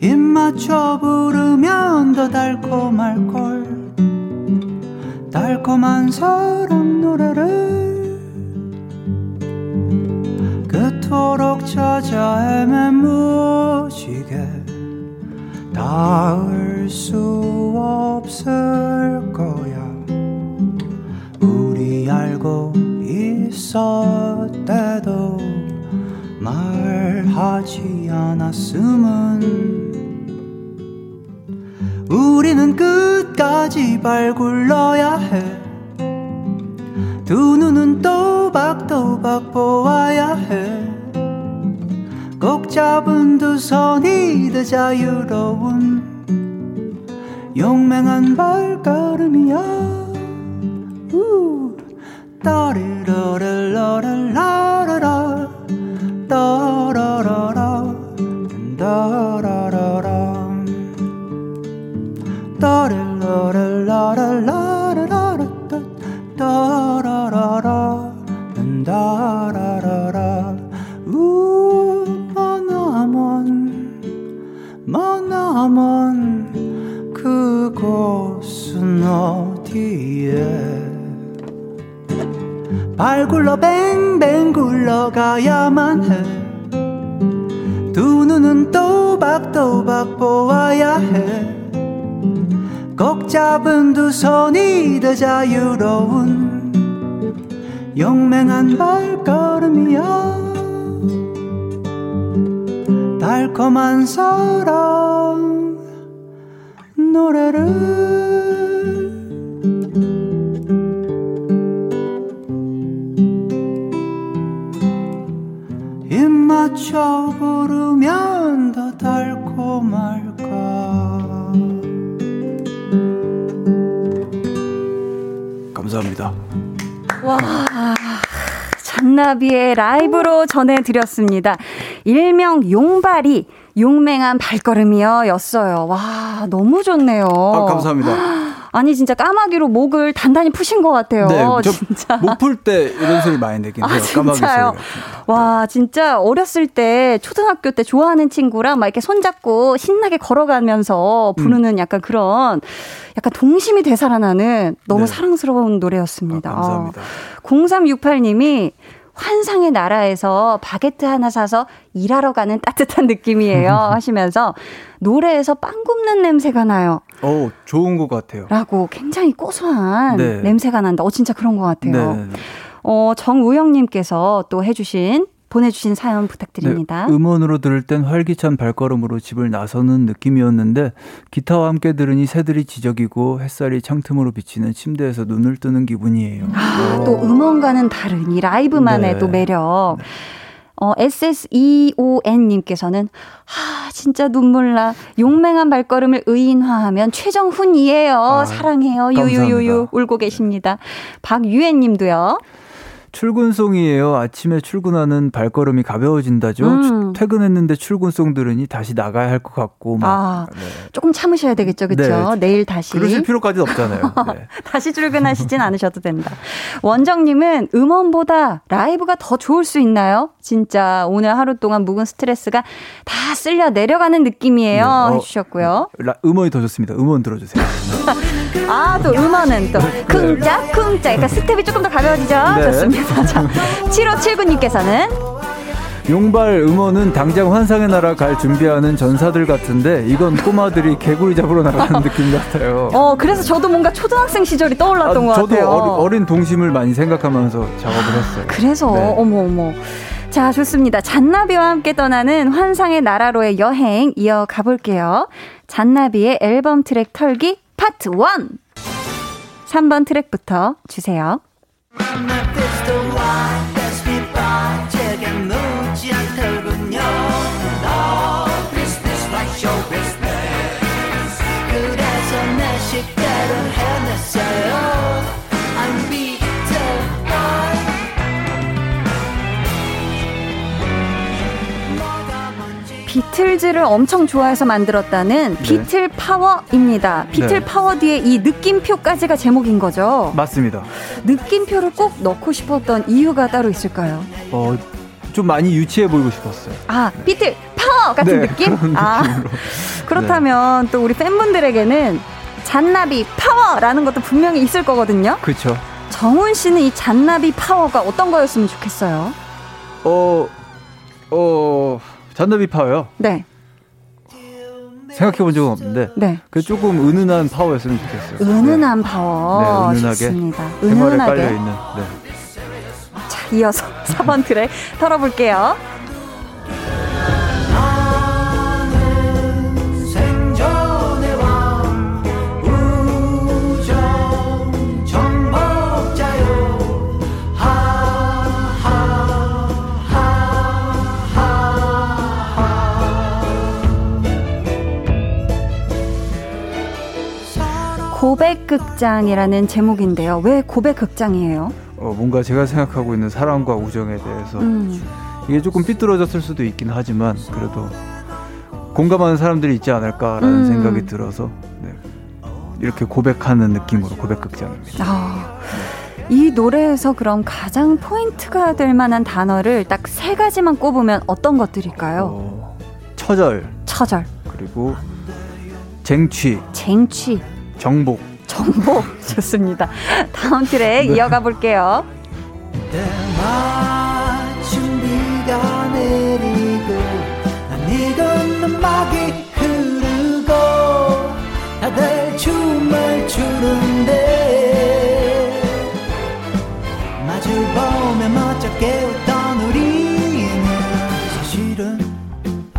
S3: 입 맞춰 부르면 더 달콤할걸. 달콤한 사랑 노래를 그토록 찾아 헤매무지게 닿을 수 없을 거야. 우리 알고 있었대도 말하지 않았음은 우리는 끝까지 발 굴러야 해. 두 눈은 또박또박 보아야 해. 꼭 잡은 두 손이 더 자유로운 용맹한 발걸음이야. 우. 따르르르르르르르 따라라라. 따라라라 따르르르르 말 굴러 뱅뱅
S6: 굴러가야만 해. 두 눈은 또박또박 보아야 해. 꼭 잡은 두 손이 더 자유로운 용맹한 발걸음이야. 달콤한 사랑 노래를 맞춰 부르면 더 달콤할까
S3: 감사합니다.
S1: 와. 잔나비의 라이브로 전해드렸습니다. 일명 용발이 용맹한 발걸음이요 였어요. 와, 너무 좋네요.
S3: 아, 감사합니다.
S1: 아니 진짜 까마귀로 목을 단단히 푸신 것 같아요. 네, 진짜.
S3: 목 풀 때 이런 소리 많이 내긴 해요. 아, 까마귀 소리.
S1: 와 진짜 어렸을 때 초등학교 때 좋아하는 친구랑 막 이렇게 손잡고 신나게 걸어가면서 부르는 음. 약간 그런 약간 동심이 되살아나는 너무 네. 사랑스러운 노래였습니다.
S3: 아, 감사합니다. 어.
S1: 0368님이 환상의 나라에서 바게트 하나 사서 일하러 가는 따뜻한 느낌이에요. 하시면서 노래에서 빵 굽는 냄새가 나요.
S3: 어, 좋은 것 같아요.
S1: 라고 굉장히 고소한 네. 냄새가 난다. 어, 진짜 그런 것 같아요. 네. 어, 정우영님께서 또 해주신 보내주신 사연 부탁드립니다.
S3: 네, 음원으로 들을 땐 활기찬 발걸음으로 집을 나서는 느낌이었는데 기타와 함께 들으니 새들이 지저귀고 햇살이 창틈으로 비치는 침대에서 눈을 뜨는 기분이에요.
S1: 아, 또 음원과는 다른 이 라이브만의 네. 또 매력. 네. 어, SSEON님께서는, 하, 진짜 눈물 나. 용맹한 발걸음을 의인화하면 최정훈이에요. 아, 사랑해요. 유유유유. 울고 계십니다. 박유애님도요.
S3: 출근송이에요. 아침에 출근하는 발걸음이 가벼워진다죠. 음. 퇴근했는데 출근송 들으니 다시 나가야 할 것 같고 막 아,
S1: 네. 조금 참으셔야 되겠죠, 그렇죠? 네. 내일 다시
S3: 그러실 필요까지는 없잖아요. 네.
S1: 다시 출근하시진 않으셔도 됩니다. 원정님은 음원보다 라이브가 더 좋을 수 있나요? 진짜 오늘 하루 동안 묵은 스트레스가 다 쓸려 내려가는 느낌이에요. 네. 어, 해주셨고요.
S3: 라, 음원이 더 좋습니다. 음원 들어주세요.
S1: 아, 또 음원은 또 쿵짝 쿵짝. 그러니까 스텝이 조금 더 가벼워지죠. 네. 좋습니다. 자, 7579님께서는
S3: 용발 음원은 당장 환상의 나라 갈 준비하는 전사들 같은데 이건 꼬마들이 개구리 잡으러 나가는 느낌 같아요.
S1: 어, 그래서 저도 뭔가 초등학생 시절이 떠올랐던 아, 것
S3: 저도
S1: 같아요.
S3: 저도 어린 동심을 많이 생각하면서 작업을 했어요.
S1: 그래서 네. 어머 어머. 자, 좋습니다. 잔나비와 함께 떠나는 환상의 나라로의 여행 이어가 볼게요. 잔나비의 앨범 트랙 털기 파트 1. 3번 트랙부터 주세요. Memphis, the wine. 비틀즈를 엄청 좋아해서 만들었다는 네. 비틀 파워입니다. 비틀 네. 파워 뒤에 이 느낌표까지가 제목인 거죠.
S3: 맞습니다.
S1: 느낌표를 꼭 넣고 싶었던 이유가 따로 있을까요?
S3: 어, 좀 많이 유치해 보이고 싶었어요.
S1: 아, 비틀 파워 같은 네, 느낌? 아, 그렇다면 또 우리 팬분들에게는 잔나비 파워라는 것도 분명히 있을 거거든요.
S3: 그렇죠.
S1: 정훈 씨는 이 잔나비 파워가 어떤 거였으면 좋겠어요?
S3: 어, 어, 잔나비 파워요?
S1: 네.
S3: 생각해 본 적은 없는데 네. 그 조금 은은한 파워였으면 좋겠어요.
S1: 은은한 네. 파워. 네, 은은하게. 좋습니다.
S3: 은은하게 깔려 있는. 네.
S1: 자, 이어서 4번 트랙 털어볼게요. 고백극장이라는 제목인데요. 왜 고백극장이에요?
S3: 어, 뭔가 제가 생각하고 있는 사랑과 우정에 대해서 음. 이게 조금 삐뚤어졌을 수도 있긴 하지만 그래도 공감하는 사람들이 있지 않을까라는 음. 생각이 들어서 네. 이렇게 고백하는 느낌으로 고백극장입니다. 아.
S1: 이 노래에서 그럼 가장 포인트가 될 만한 단어를 딱 세 가지만 꼽으면 어떤 것들일까요? 어,
S3: 처절.
S1: 처절.
S3: 그리고 쟁취.
S1: 쟁취.
S3: 정복.
S1: 정복 좋습니다. 다음 트랙 네. 이어가 볼게요.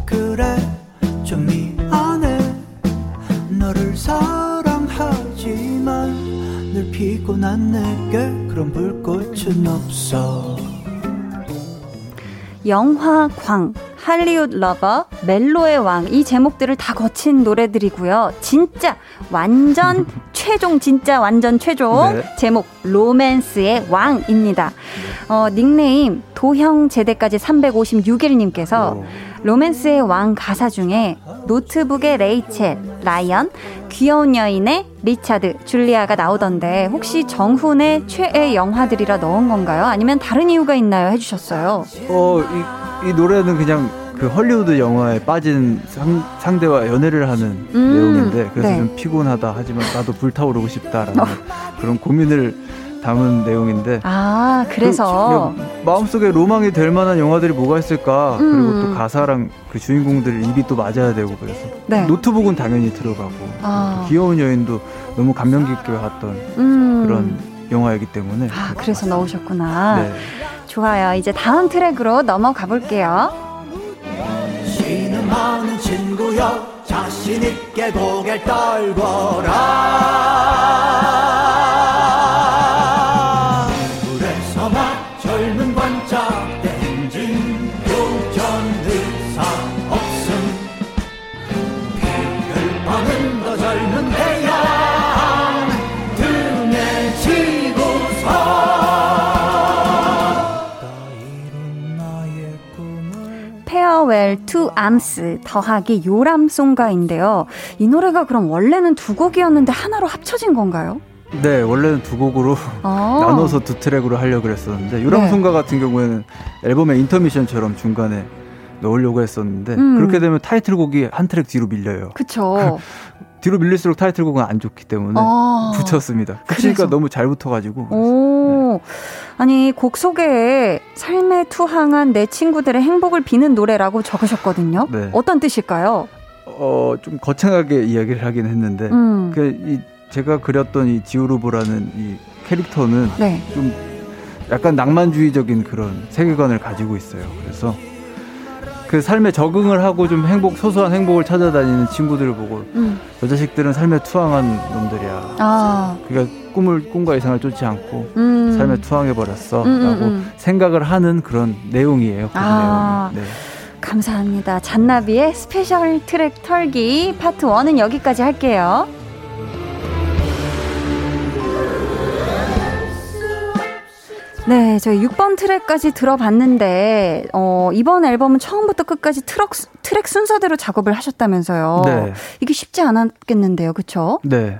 S6: 그래 좀 미안해 너를 사랑 피곤한 내게 그런 불꽃은 없어
S1: 영화 광, 할리우드 lover, 멜로의 왕, 이 제목들을 다 거친 노래들이고요. 진짜 완전 최종, 진짜 완전 최종. 네. 제목, 로맨스의 왕입니다. 어, 닉네임, 도형 제대까지 356일님께서 로맨스의 왕 가사 중에 노트북의 레이첼, 라이언, 귀여운 여인의 리차드, 줄리아가 나오던데 혹시 정훈의 최애 영화들이라 넣은 건가요? 아니면 다른 이유가 있나요? 해주셨어요.
S3: 어, 이, 이 노래는 그냥 그 헐리우드 영화에 빠진 상, 상대와 연애를 하는 음, 내용인데 그래서 네. 좀 피곤하다 하지만 나도 불타오르고 싶다라는 어. 그런 고민을 담은 내용인데.
S1: 아, 그래서.
S3: 그, 마음속에 로망이 될 만한 영화들이 뭐가 있을까. 음. 그리고 또 가사랑 그 주인공들 입이 또 맞아야 되고 그래서. 네. 노트북은 당연히 들어가고. 아. 귀여운 여인도 너무 감명 깊게 봤던 음. 그런 영화이기 때문에.
S1: 아, 그래서 넣으셨구나. 네. 좋아요. 이제 다음 트랙으로 넘어가 볼게요. 친구여 자신 있게 고개를 떨거라 Farewell to Arms 더하기 요람송가인데요. 이 노래가 그럼 원래는 두 곡이었는데 하나로 합쳐진 건가요?
S3: 네, 원래는 두 곡으로 아~ 나눠서 두 트랙으로 하려고 했었는데 요람송가 네. 같은 경우에는 앨범의 intermission처럼 중간에 넣으려고 했었는데 음. 그렇게 되면 타이틀곡이 한 트랙 뒤로 밀려요.
S1: 그렇죠.
S3: 뒤로 밀릴수록 타이틀곡은 안 좋기 때문에 아, 붙였습니다. 붙이니까 너무 잘 붙어가지고. 오, 네.
S1: 아니 곡 소개에 삶에 투항한 내 친구들의 행복을 비는 노래라고 적으셨거든요. 네. 어떤 뜻일까요?
S3: 어, 좀 거창하게 이야기를 하긴 했는데, 음. 그, 이, 제가 그렸던 이 지오르보라는 이 캐릭터는 네. 좀 약간 낭만주의적인 그런 세계관을 가지고 있어요. 그래서 그 삶에 적응을 하고 좀 행복 소소한 행복을 찾아다니는 친구들을 보고 음. 저 자식들은 삶에 투항한 놈들이야. 아. 그러니까 꿈을 꿈과 이상을 쫓지 않고 음. 삶에 투항해 버렸어라고 음, 음, 음, 생각을 하는 그런 내용이에요. 그 아. 내용이. 네.
S1: 감사합니다. 잔나비의 special 트랙 털기 파트 1은 여기까지 할게요. 네, 저희 6번 트랙까지 들어봤는데, 어, 이번 앨범은 처음부터 끝까지 트랙, 트랙 순서대로 작업을 하셨다면서요. 네. 이게 쉽지 않았겠는데요, 그쵸?
S3: 네.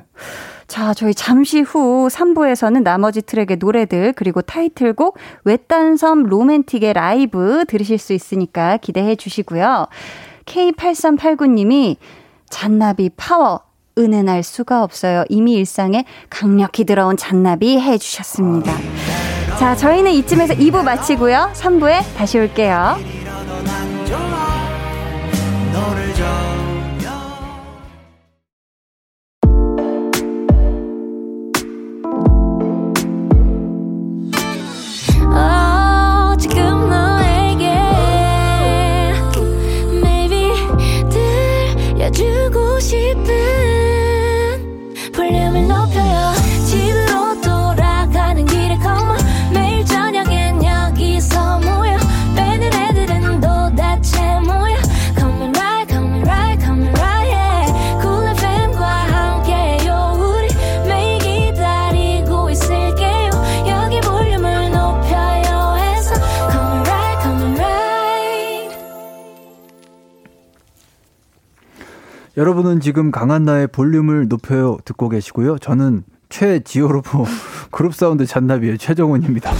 S1: 자, 저희 잠시 후 3부에서는 나머지 트랙의 노래들, 그리고 타이틀곡, 외딴 섬 로맨틱의 라이브 들으실 수 있으니까 기대해 주시고요. K8389님이 잔나비 파워, 은은할 수가 없어요. 이미 일상에 강력히 들어온 잔나비 해주셨습니다. 자, 저희는 이쯤에서 2부 마치고요. 3부에 다시 올게요.
S3: 여 러분은 지금 강한나의 볼륨을 높여요 듣고 계시고요. 저는 최지오르보 그룹 사운드 잔나비의 최정훈입니다.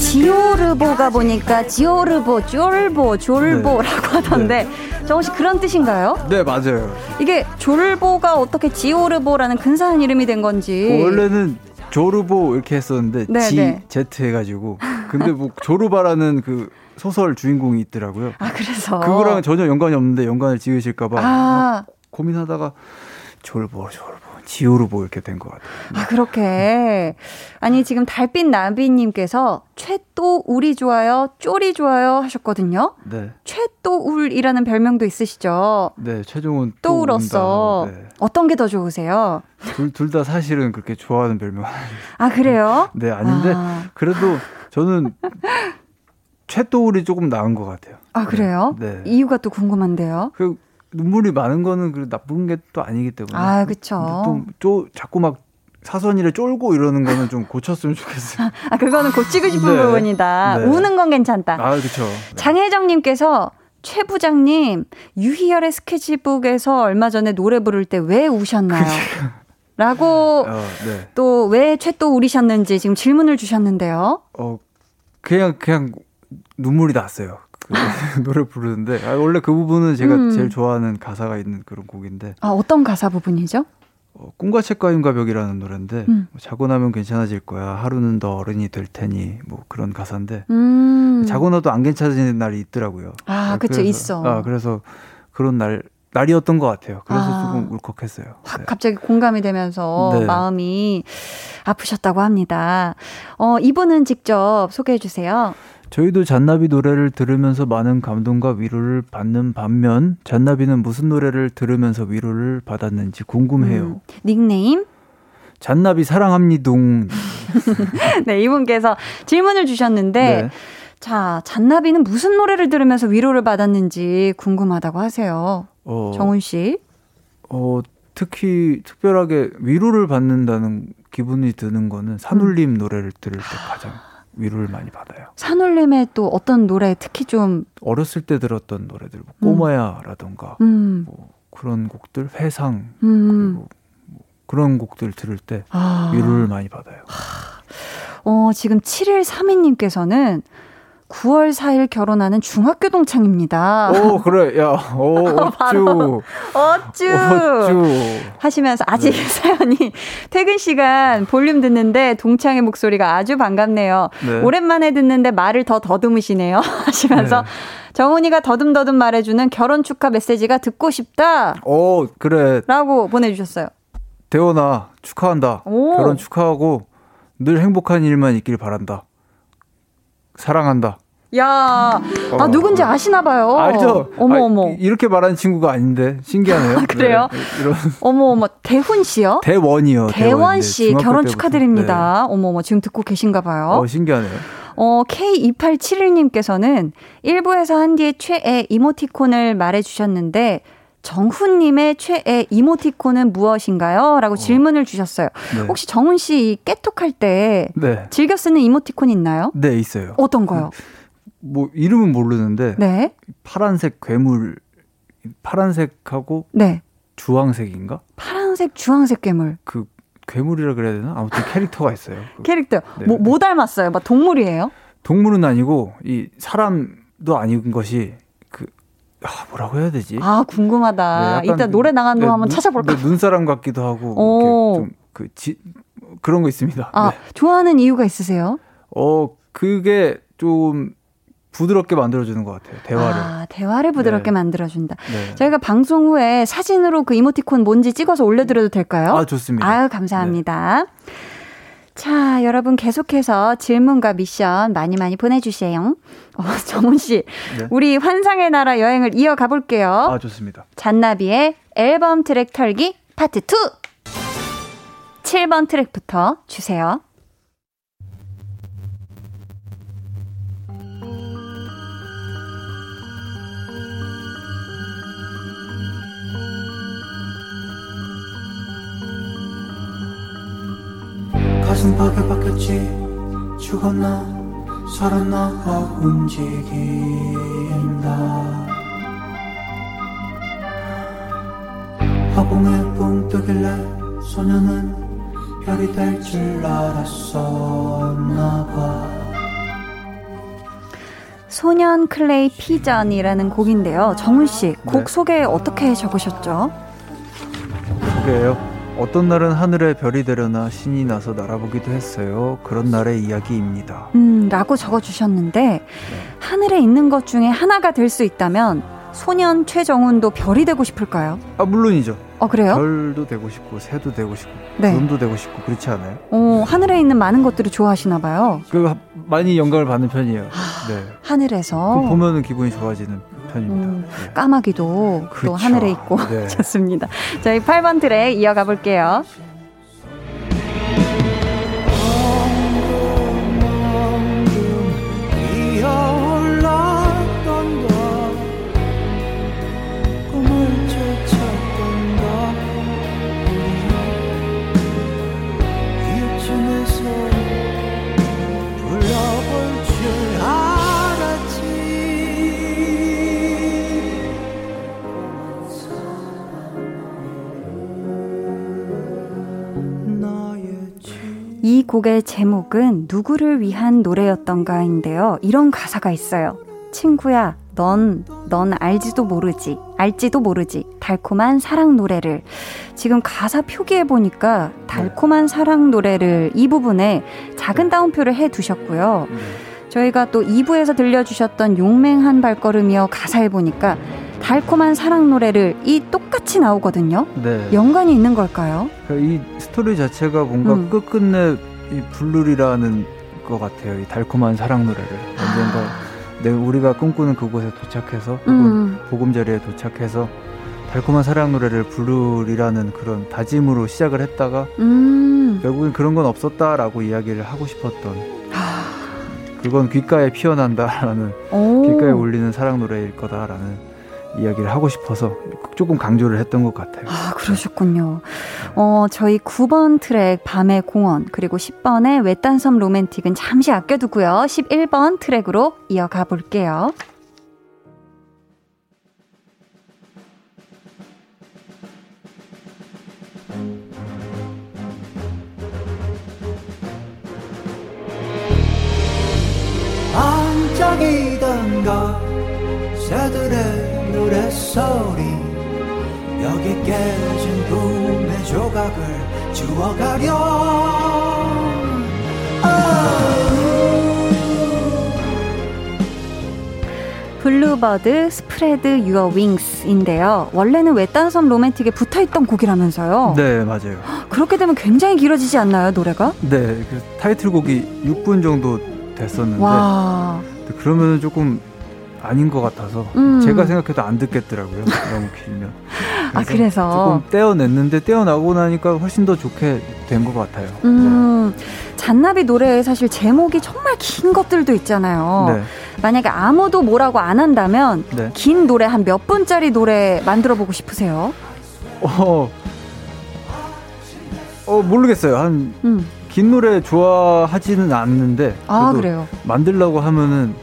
S1: 지오르보가 보니까 지오르보, 쫄보, 졸보라고 네. 하던데 네. 정훈 씨 그런 뜻인가요?
S3: 네 맞아요.
S1: 이게 졸보가 어떻게 지오르보라는 근사한 이름이 된 건지
S3: 원래는 조르보 이렇게 했었는데 네, 지 네. 제트 해가지고 근데 뭐 조르바라는 그 소설 주인공이 있더라고요.
S1: 아 그래서
S3: 그거랑 전혀 연관이 없는데 연관을 지으실까봐 아. 고민하다가 졸보 졸보 지효로 뭐 이렇게 된 것 같아요.
S1: 아, 그렇게. 아니, 지금 달빛 나비님께서 최또 울이 좋아요, 쫄이 좋아요 하셨거든요. 네. 최또 울이라는 별명도 있으시죠?
S3: 네, 최종은
S1: 또 울었어. 네. 어떤 게 더 좋으세요?
S3: 둘, 둘 다 사실은 그렇게 좋아하는 별명.
S1: 아, 그래요?
S3: 네, 아닌데, 아. 그래도 저는 최또 울이 조금 나은 것 같아요.
S1: 아, 그래요? 네. 이유가 또 궁금한데요?
S3: 그, 눈물이 많은 거는 그 나쁜 게 또 아니기 때문에.
S1: 아, 그쵸.
S3: 또, 자꾸 막 사선이를 쫄고 이러는 거는 좀 고쳤으면 좋겠어요.
S1: 아, 그거는 고치고 싶은 네. 부분이다. 네. 우는 건 괜찮다.
S3: 아.
S1: 네. 장혜정님께서 최 부장님, 유희열의 스케치북에서 얼마 전에 노래 부를 때 왜 우셨나요? 라고 어, 네. 또왜 최또 우리셨는지 지금 질문을 주셨는데요.
S3: 어, 그냥, 그냥 눈물이 났어요. 그 노래 부르는데 아, 원래 그 부분은 제가 음. 제일 좋아하는 가사가 있는 그런 곡인데
S1: 아 어떤 가사 부분이죠?
S3: 어, 꿈과 책과 힘과 벽이라는 노래인데 음. 뭐, 자고 나면 괜찮아질 거야 하루는 더 어른이 될 테니 뭐 그런 가사인데 음. 자고 나도 안 괜찮아지는 날이 있더라고요.
S1: 아, 아 그쵸 있어.
S3: 아 그래서 그런 날 날이었던 것 같아요. 그래서 아, 조금 울컥했어요.
S1: 확 네. 갑자기 공감이 되면서 네. 마음이 아프셨다고 합니다. 어, 이분은 직접 소개해 주세요.
S3: 저희도 잔나비 노래를 들으면서 많은 감동과 위로를 받는 반면 잔나비는 무슨 노래를 들으면서 위로를 받았는지 궁금해요. 음,
S1: 닉네임
S3: 잔나비 사랑합니둥.
S1: 네, 이분께서 질문을 주셨는데 네. 자, 잔나비는 무슨 노래를 들으면서 위로를 받았는지 궁금하다고 하세요. 어, 정훈 씨.
S3: 어, 특히 특별하게 위로를 받는다는 기분이 드는 거는 산울림 음. 노래를 들을 때 가장 위로를 많이 받아요.
S1: 산울림의 또 어떤 노래 특히 좀
S3: 어렸을 때 들었던 노래들 뭐 꼬마야라던가 음. 뭐 그런 곡들 회상 음. 그리고 뭐 그런 곡들 들을 때 아. 위로를 많이 받아요.
S1: 어, 지금 7일 3인님께서는 9월 4일 결혼하는 중학교 동창입니다.
S3: 오, 그래. 야, 오, 어쭈.
S1: 어쭈. 어쭈. 하시면서 아직 네. 사연이 퇴근 시간 볼륨 듣는데 동창의 목소리가 아주 반갑네요. 네. 오랜만에 듣는데 말을 더 더듬으시네요. 하시면서 네. 정훈이가 더듬더듬 말해주는 결혼 축하 메시지가 듣고 싶다.
S3: 오, 그래.
S1: 라고 보내주셨어요.
S3: 대원아, 축하한다. 오. 결혼 축하하고 늘 행복한 일만 있길 바란다. 사랑한다.
S1: 야, 아, 어. 누군지 아시나 봐요.
S3: 알죠.
S1: 어머,
S3: 아,
S1: 어머.
S3: 이렇게 말하는 친구가 아닌데, 신기하네요. 아,
S1: 그래요? 네, 이런. 어머, 어머. 대훈 씨요?
S3: 대원이요.
S1: 대원 씨, 결혼 때부터. 축하드립니다. 네. 어머, 어머. 지금 듣고 계신가 봐요.
S3: 어, 신기하네요.
S1: 어, K2871님께서는 1부에서 한 뒤에 최애 이모티콘을 말해주셨는데, 정훈님의 최애 이모티콘은 무엇인가요? 라고 어. 질문을 주셨어요. 네. 혹시 정훈 씨 깨톡할 때 네. 즐겨 쓰는 이모티콘 있나요?
S3: 네, 있어요.
S1: 어떤 거요?
S3: 뭐 이름은 모르는데 네. 파란색 괴물 파란색하고 네. 주황색인가?
S1: 파란색 주황색 괴물.
S3: 그 괴물이라 그래야 되나? 아무튼 캐릭터가 있어요.
S1: 그 캐릭터. 네. 뭐, 뭐 닮았어요? 막 동물이에요?
S3: 동물은 아니고 이 사람도 아닌 것이 그 아, 뭐라고 해야 되지?
S1: 아 궁금하다. 네, 이따 노래 나간 거 네, 한번 찾아볼까?
S3: 네, 눈사람 같기도 하고 좀그 그런 거 있습니다.
S1: 아 네. 좋아하는 이유가 있으세요?
S3: 어 그게 좀 부드럽게 만들어주는 것 같아요. 대화를.
S1: 아, 대화를 부드럽게 네. 만들어준다. 네. 저희가 방송 후에 사진으로 그 이모티콘 뭔지 찍어서 올려드려도 될까요?
S3: 아, 좋습니다.
S1: 아유, 감사합니다. 네. 자, 여러분 계속해서 질문과 미션 많이 많이 보내주세요. 어, 정훈 씨, 네. 우리 환상의 나라 여행을 이어가 볼게요.
S3: 아, 좋습니다.
S1: 잔나비의 앨범 트랙 털기 파트 2! 7번 트랙부터 주세요.
S6: 가슴팍에 박혔지 죽었나 살았나 움직인다 허공에 붕 뜨길래 소녀는 별이 될 줄 알았었나 봐
S1: 소년 clay pigeon이라는 곡인데요. 정훈 씨, 곡 네. 소개 어떻게 적으셨죠?
S3: 소개요. 어떤 날은 하늘에 별이 되려나 신이 나서 날아보기도 했어요. 그런 날의 이야기입니다.
S1: 음, 라고 적어주셨는데, 네. 하늘에 있는 것 중에 하나가 될 수 있다면, 소년 최정훈도 별이 되고 싶을까요?
S3: 아, 물론이죠.
S1: 어, 그래요?
S3: 별도 되고 싶고, 새도 되고 싶고, 네. 구름도 되고 싶고, 그렇지 않아요?
S1: 어, 하늘에 있는 많은 것들을 좋아하시나 봐요.
S3: 그, 많이 영감을 받는 편이에요.
S1: 아, 네. 하늘에서.
S3: 보면은 기분이 좋아지는 편입니다. 음,
S1: 네. 까마귀도 그렇죠. 또 하늘에 있고. 네. 좋습니다. 저희 8번 트랙 이어가 볼게요. 곡의 제목은 누구를 위한 노래였던가인데요. 이런 가사가 있어요. 친구야, 넌, 넌 알지도 모르지, 알지도 모르지, 달콤한 사랑 노래를. 지금 가사 표기해 보니까 달콤한 사랑 노래를 이 부분에 작은 따옴표를 해 두셨고요. 저희가 또 2부에서 들려주셨던 용맹한 발걸음이어 가사에 보니까 달콤한 사랑 노래를 이 똑같이 나오거든요. 네. 연관이 있는 걸까요?
S3: 그러니까 이 스토리 자체가 뭔가 음. 끝끝내 이 부르리라는 것 같아요. 이 달콤한 사랑 노래를 언젠가 아. 내 우리가 꿈꾸는 그곳에 도착해서 혹은 음. 보금자리에 도착해서 달콤한 사랑 노래를 부르리라는 그런 다짐으로 시작을 했다가 음. 결국엔 그런 건 없었다라고 이야기를 하고 싶었던 아. 그건 귓가에 피어난다라는 오. 귓가에 울리는 사랑 노래일 거다라는 이야기를 하고 싶어서 조금 강조를 했던 것 같아요.
S1: 아, 그러셨군요. 어, 저희 9번 트랙 밤의 공원, 그리고 10번의 외딴섬 로맨틱은 잠시 아껴두고요. 11번 트랙으로 이어가 볼게요.
S6: 반짝이던가 새들의 소리 여기 깨진 꿈의 조각을 주워가려
S1: bluebird spread your wings인데요. 원래는 외딴섬 로맨틱에 붙어있던 곡이라면서요?
S3: 네, 맞아요.
S1: 그렇게 되면 굉장히 길어지지 않나요, 노래가?
S3: 네, 그 타이틀곡이 6분 정도 됐었는데 와. 그러면 조금 아닌 것 같아서 음. 제가 생각해도 안 듣겠더라고요. 너무 길면.
S1: 아 그래서
S3: 조금 떼어냈는데 떼어나고 나니까 훨씬 더 좋게 된 것 같아요.
S1: 음. 네. 잔나비 노래에 사실 제목이 정말 긴 것들도 있잖아요. 네. 만약에 아무도 뭐라고 안 한다면 네. 긴 노래 한 몇 분짜리 노래 만들어 보고 싶으세요?
S3: 어, 어 모르겠어요. 한긴 음. 노래 좋아하지는 않는데 아 그래요. 만들라고 하면은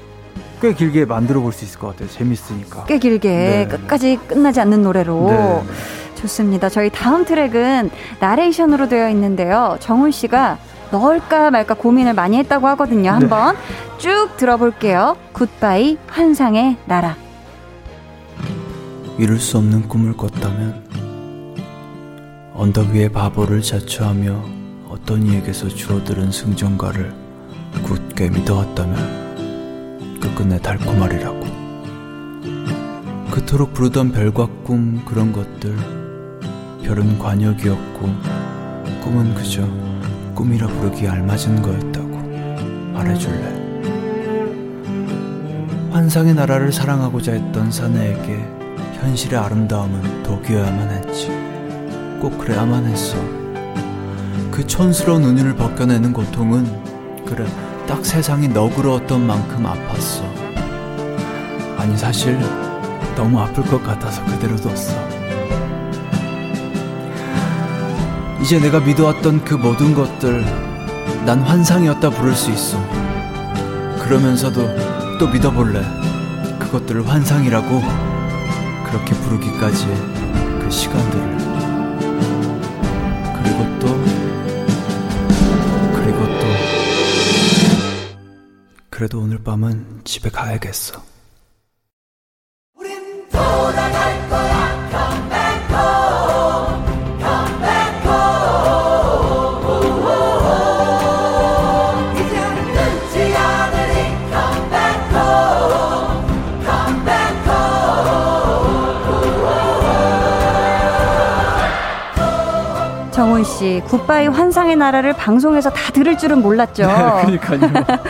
S3: 꽤 길게 만들어 볼 수 있을 것 같아요. 재밌으니까.
S1: 꽤 길게 네. 끝까지 끝나지 않는 노래로. 네. 좋습니다. 저희 다음 트랙은 나레이션으로 되어 있는데요. 정훈 씨가 넣을까 말까 고민을 많이 했다고 하거든요. 한번 네. 쭉 들어볼게요. 굿바이 환상의 나라.
S7: 이룰 수 없는 꿈을 꿨다면 언덕 위에 바보를 자초하며 어떤 이에게서 주워들은 승전가를 굳게 믿어왔다면 끝끝내 달콤하리라고. 그토록 부르던 별과 꿈 그런 것들 별은 관역이었고 꿈은 그저 꿈이라 부르기 알맞은 거였다고 말해줄래. 환상의 나라를 사랑하고자 했던 사내에게 현실의 아름다움은 독이어야만 했지. 꼭 그래야만 했어. 그 촌스러운 은유를 벗겨내는 고통은 그래 딱 세상이 너그러웠던 만큼 아팠어. 아니, 사실 너무 아플 것 같아서 그대로 뒀어. 이제 내가 믿어왔던 그 모든 것들, 난 환상이었다 부를 수 있어. 그러면서도 또 믿어볼래. 그것들을 환상이라고 그렇게 부르기까지의 그 시간들을. 그래도 오늘 밤은 집에 가야겠어. 우린 돌아갈 거야, 컴백홈, 컴백홈. 이젠 늦지 않으니 컴백홈, 컴백홈.
S1: 정훈 씨, 굿바이 환상의 나라를 방송에서 다 들을 줄은 몰랐죠.
S8: 네, 그러니까요.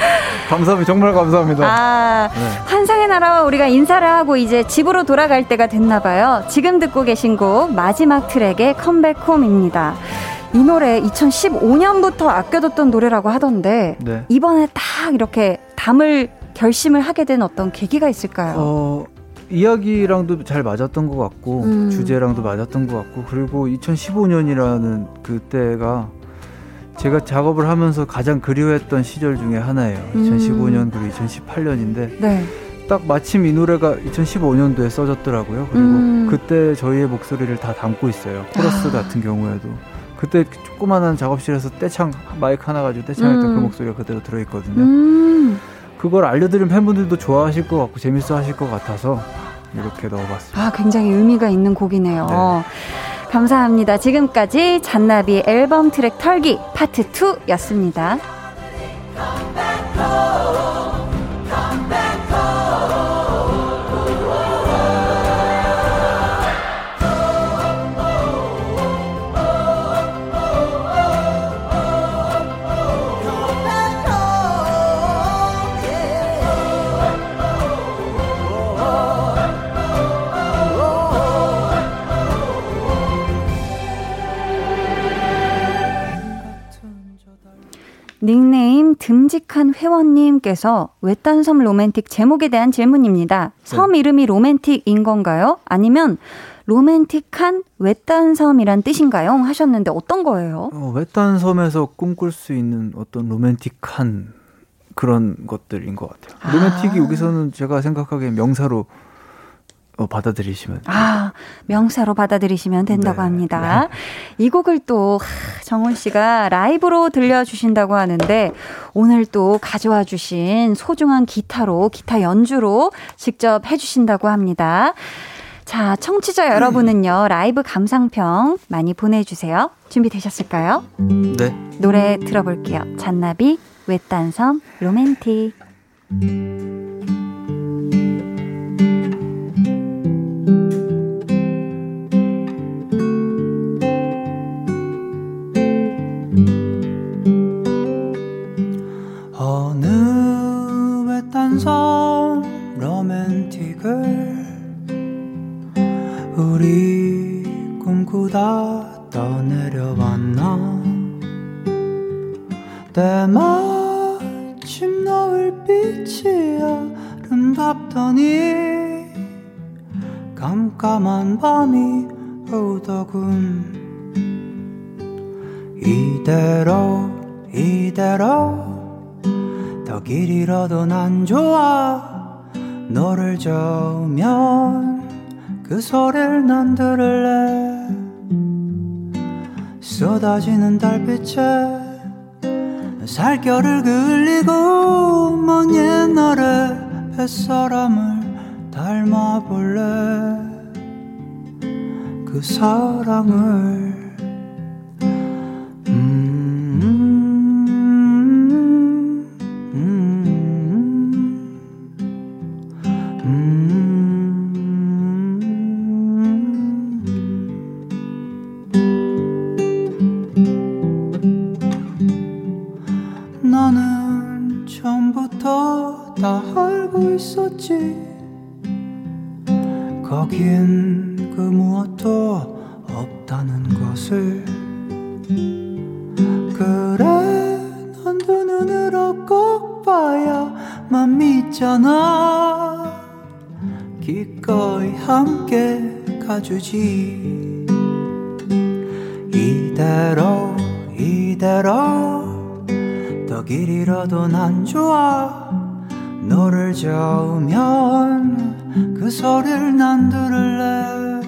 S8: 감사합니다. 정말 감사합니다.
S1: 아, 네. 환상의 나라와 우리가 인사를 하고 이제 집으로 돌아갈 때가 됐나 봐요. 지금 듣고 계신 곡 마지막 트랙의 컴백홈입니다. 이 노래 2015년부터 아껴뒀던 노래라고 하던데 네. 이번에 딱 이렇게 담을 결심을 하게 된 어떤 계기가 있을까요? 어,
S8: 이야기랑도 잘 맞았던 것 같고 음. 주제랑도 맞았던 것 같고 그리고 2015년이라는 그때가 제가 작업을 하면서 가장 그리워했던 시절 중에 하나예요. 음. 2015년 그리고 2018년인데 네. 딱 마침 이 노래가 2015년도에 써졌더라고요. 그리고 음. 그때 저희의 목소리를 다 담고 있어요. 코러스 아. 같은 경우에도 그때 조그마한 작업실에서 떼창 마이크 하나 가지고 떼창했던 그 음. 그 목소리가 그대로 들어있거든요. 음. 그걸 알려드린 팬분들도 좋아하실 것 같고 재밌어 하실 것 같아서 이렇게 넣어봤습니다.
S1: 아, 굉장히 의미가 있는 곡이네요. 네. 감사합니다. 지금까지 잔나비 앨범 트랙 털기 파트 2였습니다. 닉네임 듬직한 회원님께서 외딴 섬 로맨틱 제목에 대한 질문입니다. 섬 네. 이름이 로맨틱인 건가요? 아니면 로맨틱한 외딴 섬이란 뜻인가요? 하셨는데 어떤 거예요?
S8: 어, 외딴 섬에서 꿈꿀 수 있는 어떤 로맨틱한 그런 것들인 것 같아요. 아. 로맨틱이 여기서는 제가 생각하기에 명사로 어, 받아들이시면
S1: 아 명사로 받아들이시면 된다고 네, 합니다. 네. 이 곡을 또 정훈 씨가 라이브로 들려주신다고 하는데 오늘 또 가져와 주신 소중한 기타로 기타 연주로 직접 해주신다고 합니다. 자 청취자 여러분은요 라이브 감상평 많이 보내주세요. 준비되셨을까요?
S8: 네.
S1: 노래 들어볼게요. 잔나비 외딴섬 로맨틱.
S3: 항상 로맨틱을 우리 꿈꾸다 떠내려왔나? 때마침 노을빛이 아름답더니 깜깜한 밤이 오더군. 이대로 이대로 길 잃어도 난 좋아. 너를 저으면 그 소리를 난 들을래. 쏟아지는 달빛에 살결을 그리고 먼 옛날의 뱃사람을 닮아볼래. 그 사랑을 거긴 그 무엇도 없다는 것을. 그래 넌두 눈으로 꼭 봐야만 믿잖아. 기꺼이 함께 가주지. 이대로 이대로. 더 길이라도 난 좋아 너를 저으면 그 소리를 난 들을래.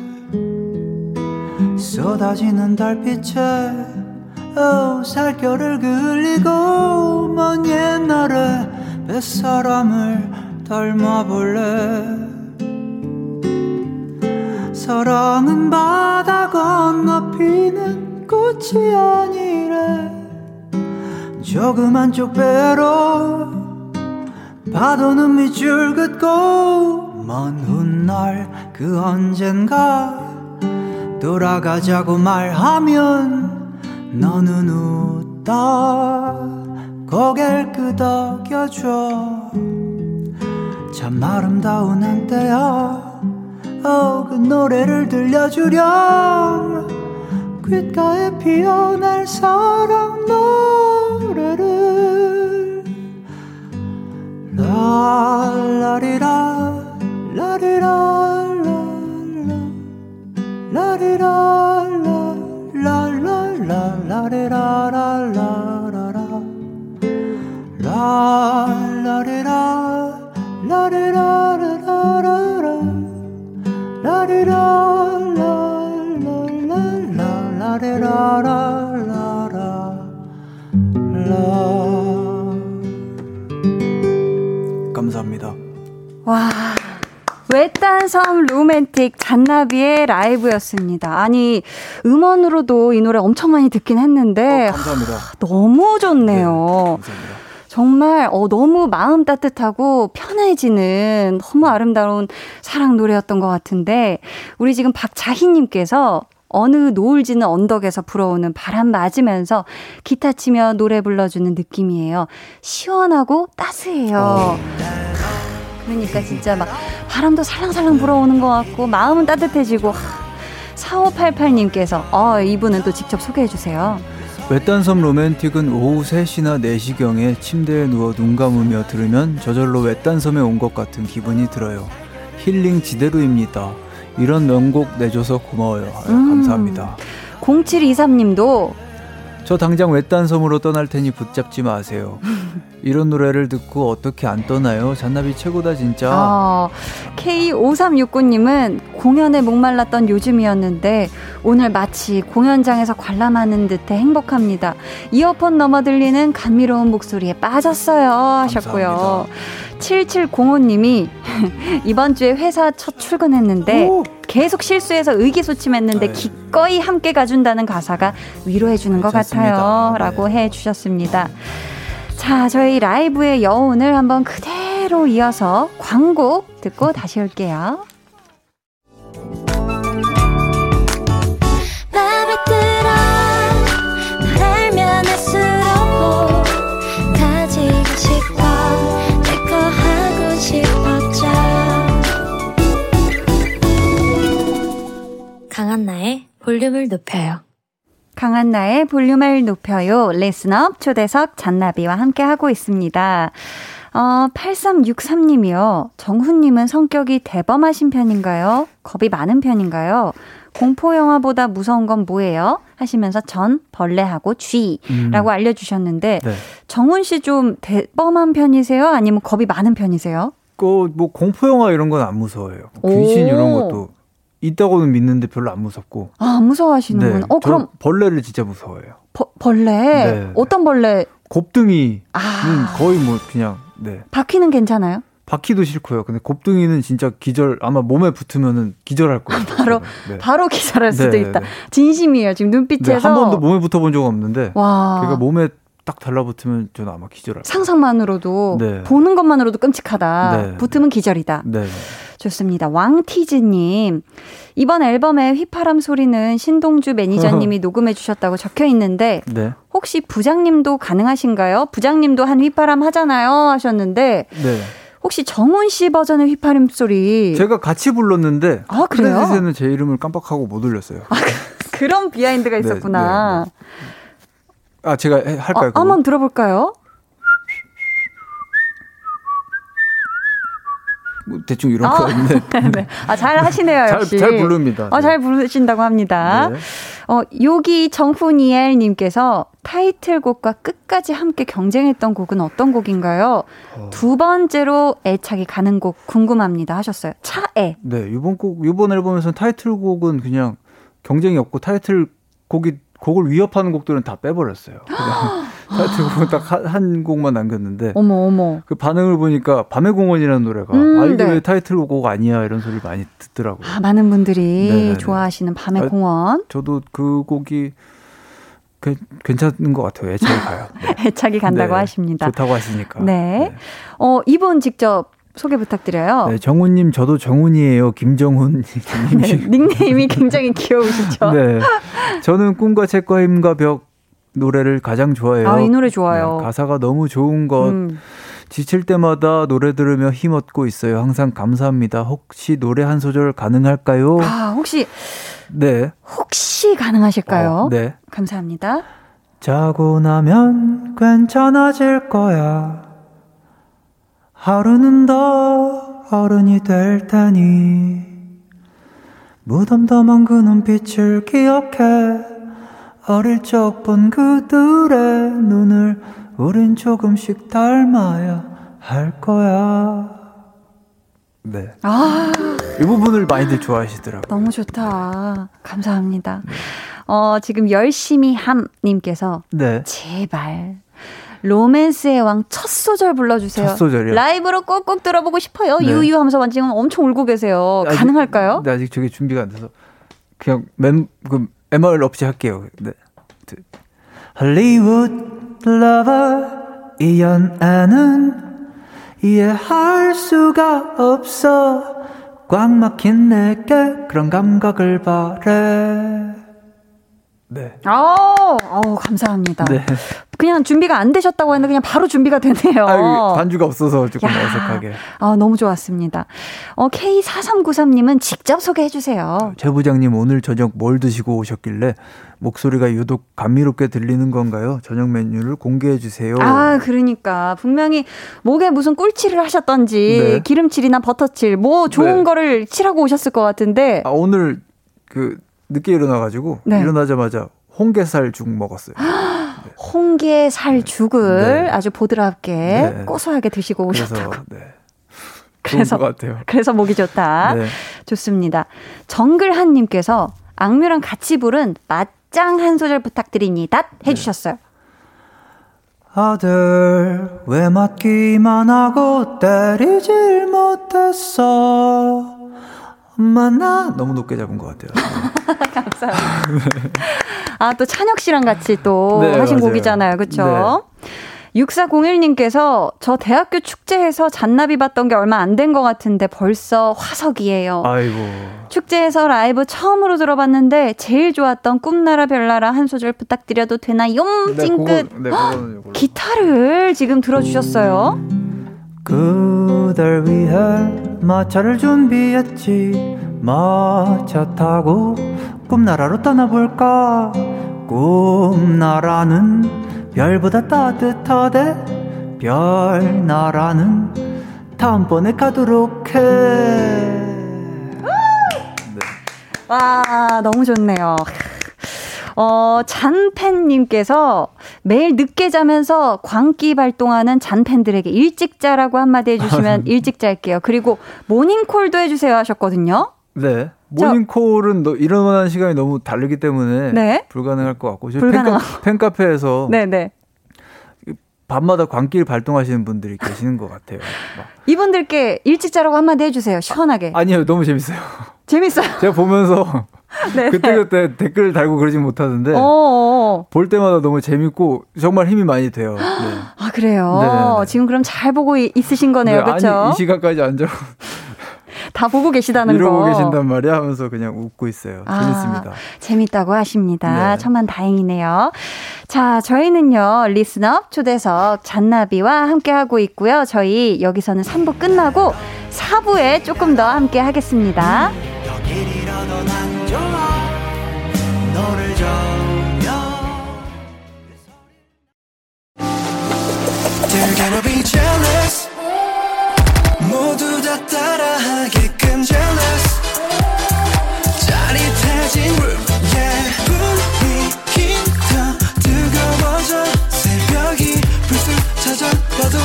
S3: 쏟아지는 달빛에 어, 살결을 그리고 먼 옛날에 뱃사람을 닮아볼래. 사랑은 바다 건너 피는 꽃이 아니래. 조그만 쪽배로 파도는 밑줄 긋고 먼 훗날 그 언젠가 돌아가자고 말하면
S6: 너는 웃다 고개를 끄덕여줘. 참 아름다운 한때야. 어, 그 노래를 들려주렴. 귓가에 피어날 사랑 노래를 라라리라 라리라 라리라 라 라라라 라리라라라라라 라라리라 라리라라라라
S3: 감사합니다.
S1: 와. 외딴 섬 로맨틱 잔나비의 라이브였습니다. 아니 음원으로도 이 노래 엄청 많이 듣긴 했는데
S3: 어, 감사합니다.
S1: 하, 너무 좋네요. 네. 정말 어, 너무 마음 따뜻하고 편해지는 너무 아름다운 사랑 노래였던 것 같은데 우리 지금 박자희님께서 어느 노을 지는 언덕에서 불어오는 바람 맞으면서 기타 치며 노래 불러주는 느낌이에요. 시원하고 따스해요. 어. 그러니까 진짜 막 바람도 살랑살랑 불어오는 것 같고 마음은 따뜻해지고 4588님께서 어, 이분은 또 직접 소개해 주세요.
S3: 외딴섬 로맨틱은 오후 3시나 4시경에 침대에 누워 눈 감으며 들으면 저절로 외딴섬에 온 것 같은 기분이 들어요. 힐링 지대로입니다. 이런 명곡 내줘서 고마워요. 음. 감사합니다.
S1: 0723님도
S3: 저 당장 외딴 섬으로 떠날 테니 붙잡지 마세요. 이런 노래를 듣고 어떻게 안 떠나요? 잔나비 최고다 진짜. 어,
S1: K5369님은 공연에 목말랐던 요즘이었는데 오늘 마치 공연장에서 관람하는 듯해 행복합니다. 이어폰 넘어 들리는 감미로운 목소리에 빠졌어요 하셨고요. 감사합니다. 7705님이 이번 주에 회사 첫 출근했는데 오! 계속 실수해서 의기소침했는데 네. 기꺼이 함께 가준다는 가사가 위로해주는 것 같아요. 네. 라고 해 주셨습니다. 자, 저희 라이브의 여운을 한번 그대로 이어서 광고 듣고 다시 올게요.
S9: 강한나의 볼륨을 높여요.
S1: 강한나의 볼륨을 높여요. 레슨업 초대석 잔나비와 함께 하고 있습니다. 어, 8363님이요. 정훈님은 성격이 대범하신 편인가요? 겁이 많은 편인가요? 공포 영화보다 무서운 건 뭐예요? 하시면서 전 벌레하고 쥐라고 음. 알려주셨는데, 네. 정훈 씨 좀 대범한 편이세요? 아니면 겁이 많은 편이세요?
S3: 그, 뭐, 공포 영화 이런 건 안 무서워요. 귀신 이런 것도 있다고는 믿는데 별로 안 무섭고.
S1: 아, 안 무서워하시는구나. 네,
S3: 어, 그럼. 벌레를 진짜 무서워해요.
S1: 버, 벌레? 네. 어떤 벌레?
S3: 곱등이는 아. 거의 뭐 그냥, 네.
S1: 바퀴는 괜찮아요?
S3: 바퀴도 싫고요. 근데 곱등이는 진짜 기절, 아마 몸에 붙으면은 기절할 거예요.
S1: 바로, 네. 바로 기절할 수도 네, 있다. 네. 진심이에요. 지금 눈빛에서. 네,
S3: 한 번도 몸에 붙어본 적 없는데. 와. 걔가 몸에 딱 달라붙으면 저는 아마 기절할 거예요.
S1: 상상만으로도, 네. 보는 것만으로도 끔찍하다. 네. 붙으면 기절이다. 네. 좋습니다. 왕티즈님. 이번 앨범의 휘파람 소리는 신동주 매니저님이 녹음해 주셨다고 적혀 있는데 네. 혹시 부장님도 가능하신가요? 부장님도 한 휘파람 하잖아요 하셨는데 네. 혹시 정훈 씨 버전의 휘파람 소리
S3: 제가 같이 불렀는데 아, 그래요? 크레딧에는 제 이름을 깜빡하고 못 올렸어요. 아,
S1: 그런 비하인드가 네, 있었구나. 네,
S3: 네. 아 제가 할까요?
S1: 어, 한번 들어볼까요?
S3: 뭐 대충 이런 아, 거였는데.
S1: 네. 아, 잘 하시네요, 역시.
S3: 잘, 잘 부릅니다.
S1: 어, 잘 부르신다고 합니다. 네. 어, 요기 정훈이엘 님께서 타이틀곡과 끝까지 함께 경쟁했던 곡은 어떤 곡인가요? 어. 두 번째로 애착이 가는 곡 궁금합니다 하셨어요. 차애.
S3: 네, 이번 곡 이번 앨범에서는 타이틀곡은 그냥 경쟁이 없고 타이틀곡이 곡을 위협하는 곡들은 다 빼버렸어요. 타이틀곡은 딱한 한 곡만 남겼는데.
S1: 어머, 어머.
S3: 그 반응을 보니까 밤의 공원이라는 노래가, 음, 아, 이게 네. 왜 타이틀곡 아니야? 이런 소리를 많이 듣더라고요.
S1: 아, 많은 분들이 네네네. 좋아하시는 밤의 아, 공원.
S3: 저도 그 곡이 그, 괜찮은 것 같아요. 애착이 가요.
S1: 네. 애착이 간다고 네. 하십니다.
S3: 좋다고 하시니까.
S1: 네. 네. 어, 이분 직접 소개 부탁드려요.
S3: 네, 정훈님, 저도 정훈이에요. 김정훈.
S1: 네, 닉네임이 굉장히 귀여우시죠?
S3: 네. 저는 꿈과 책과 힘과 벽, 노래를 가장 좋아해요.
S1: 아, 이 노래 좋아요.
S3: 네, 가사가 너무 좋은 것. 음. 지칠 때마다 노래 들으며 힘 얻고 있어요. 항상 감사합니다. 혹시 노래 한 소절 가능할까요?
S1: 아, 혹시
S3: 네.
S1: 혹시 가능하실까요?
S3: 어, 네.
S1: 감사합니다.
S6: 자고 나면 괜찮아질 거야. 하루는 더 어른이 될 테니 무덤덤한 그 눈빛을 기억해 어릴 적 본 그들의 눈을 우린 조금씩 닮아야 할 거야.
S3: 네. 아. 이 부분을 많이들 좋아하시더라고요.
S1: 너무 좋다. 감사합니다. 어, 지금 열심히 함님께서. 네. 제발. 로맨스의 왕 첫 소절 불러주세요.
S3: 첫 소절이요?
S1: 라이브로 꼭꼭 들어보고 싶어요. 네. 유유 하면서 지금 엄청 울고 계세요. 아직, 가능할까요?
S3: 네, 아직 저게 준비가 안 돼서. 그냥 멤, 그, MR 없이 할게요. 네.
S6: Hollywood lover 이 연애는 이해할 수가 없어 꽉 막힌 내게 그런 감각을 바래
S1: 네. 어, 어 감사합니다. 네. 그냥 준비가 안 되셨다고 했는데 그냥 바로 준비가 되네요.
S3: 아, 반주가 없어서 조금 야, 어색하게.
S1: 아, 너무 좋았습니다. 어, K4393님은 직접 소개해 주세요.
S3: 제 부장님 오늘 저녁 뭘 드시고 오셨길래 목소리가 유독 감미롭게 들리는 건가요? 저녁 메뉴를 공개해 주세요.
S1: 아, 그러니까 분명히 목에 무슨 꿀칠을 하셨던지 네. 기름칠이나 버터칠 뭐 좋은 네. 거를 칠하고 오셨을 것 같은데.
S3: 아, 오늘 그 늦게 일어나 가지고 네. 일어나자마자 홍게살 죽 먹었어요. 네.
S1: 홍게 살 죽을 네. 아주 보드랍게 네. 고소하게 드시고 오셨다고. 그래서, 네.
S3: 그래서 같아요.
S1: 그래서 목이 좋다. 네. 좋습니다. 정글한 님께서 악뮤랑 같이 부른 맞짱 한 소절 부탁드립니다. 해 주셨어요.
S6: 아들 왜 맞기만 하고 때리질 못했어 만나
S3: 너무 높게 잡은 것 같아요.
S1: 감사합니다. 아, 또 찬혁 씨랑 같이 또 네, 하신 맞아요. 곡이잖아요. 그쵸? 네. 6401님께서 저 대학교 축제에서 잔나비 봤던 게 얼마 안 된 것 같은데 벌써 화석이에요.
S3: 아이고.
S1: 축제에서 라이브 처음으로 들어봤는데 제일 좋았던 꿈나라 별나라 한 소절 부탁드려도 되나요? 네, 찡긋. 네, 기타를 지금 들어주셨어요.
S6: 그댈 위해 마차를 준비했지. 마차 타고 꿈나라로 떠나볼까? 꿈나라는 별보다 따뜻하대. 별나라는 다음번에 가도록 해.
S1: 네. 와 너무 좋네요 어, 잔팬님께서 매일 늦게 자면서 광기 발동하는 잔팬들에게 일찍 자라고 한마디 해주시면 일찍 잘게요. 그리고 모닝콜도 해주세요 하셨거든요.
S3: 네. 모닝콜은 너, 일어나는 시간이 너무 다르기 때문에 네? 불가능할 것 같고. 불가능. 팬카, 팬카 페에서 네네. 밤마다 광기를 발동하시는 분들이 계시는 것 같아요. 막.
S1: 이분들께 일찍 자라고 한마디 해주세요. 시원하게.
S3: 아니요, 너무 재밌어요.
S1: 재밌어요.
S3: 제가 보면서 네. 그때 그때 댓글 달고 그러진 못하던데 어어. 어. 볼 때마다 너무 재밌고 정말 힘이 많이 돼요. 네.
S1: 아 그래요. 네. 지금 그럼 잘 보고 있으신 거네요, 그렇죠?
S3: 아니 이 시간까지 앉아.
S1: 다 보고 계시다는
S3: 이러고
S1: 거.
S3: 이러고 계신단 말이야 하면서 그냥 웃고 있어요. 아, 재밌습니다.
S1: 재밌다고 하십니다. 네. 천만 다행이네요. 자, 저희는요, 리스너 초대석 잔나비와 함께하고 있고요. 저희 여기서는 3부 끝나고 4부에 조금 더 함께 하겠습니다. 모두 다 따라하게끔 jealous. 짜릿해진 room yeah 분위기 더 뜨거워져 새벽이 불쑥 찾아와도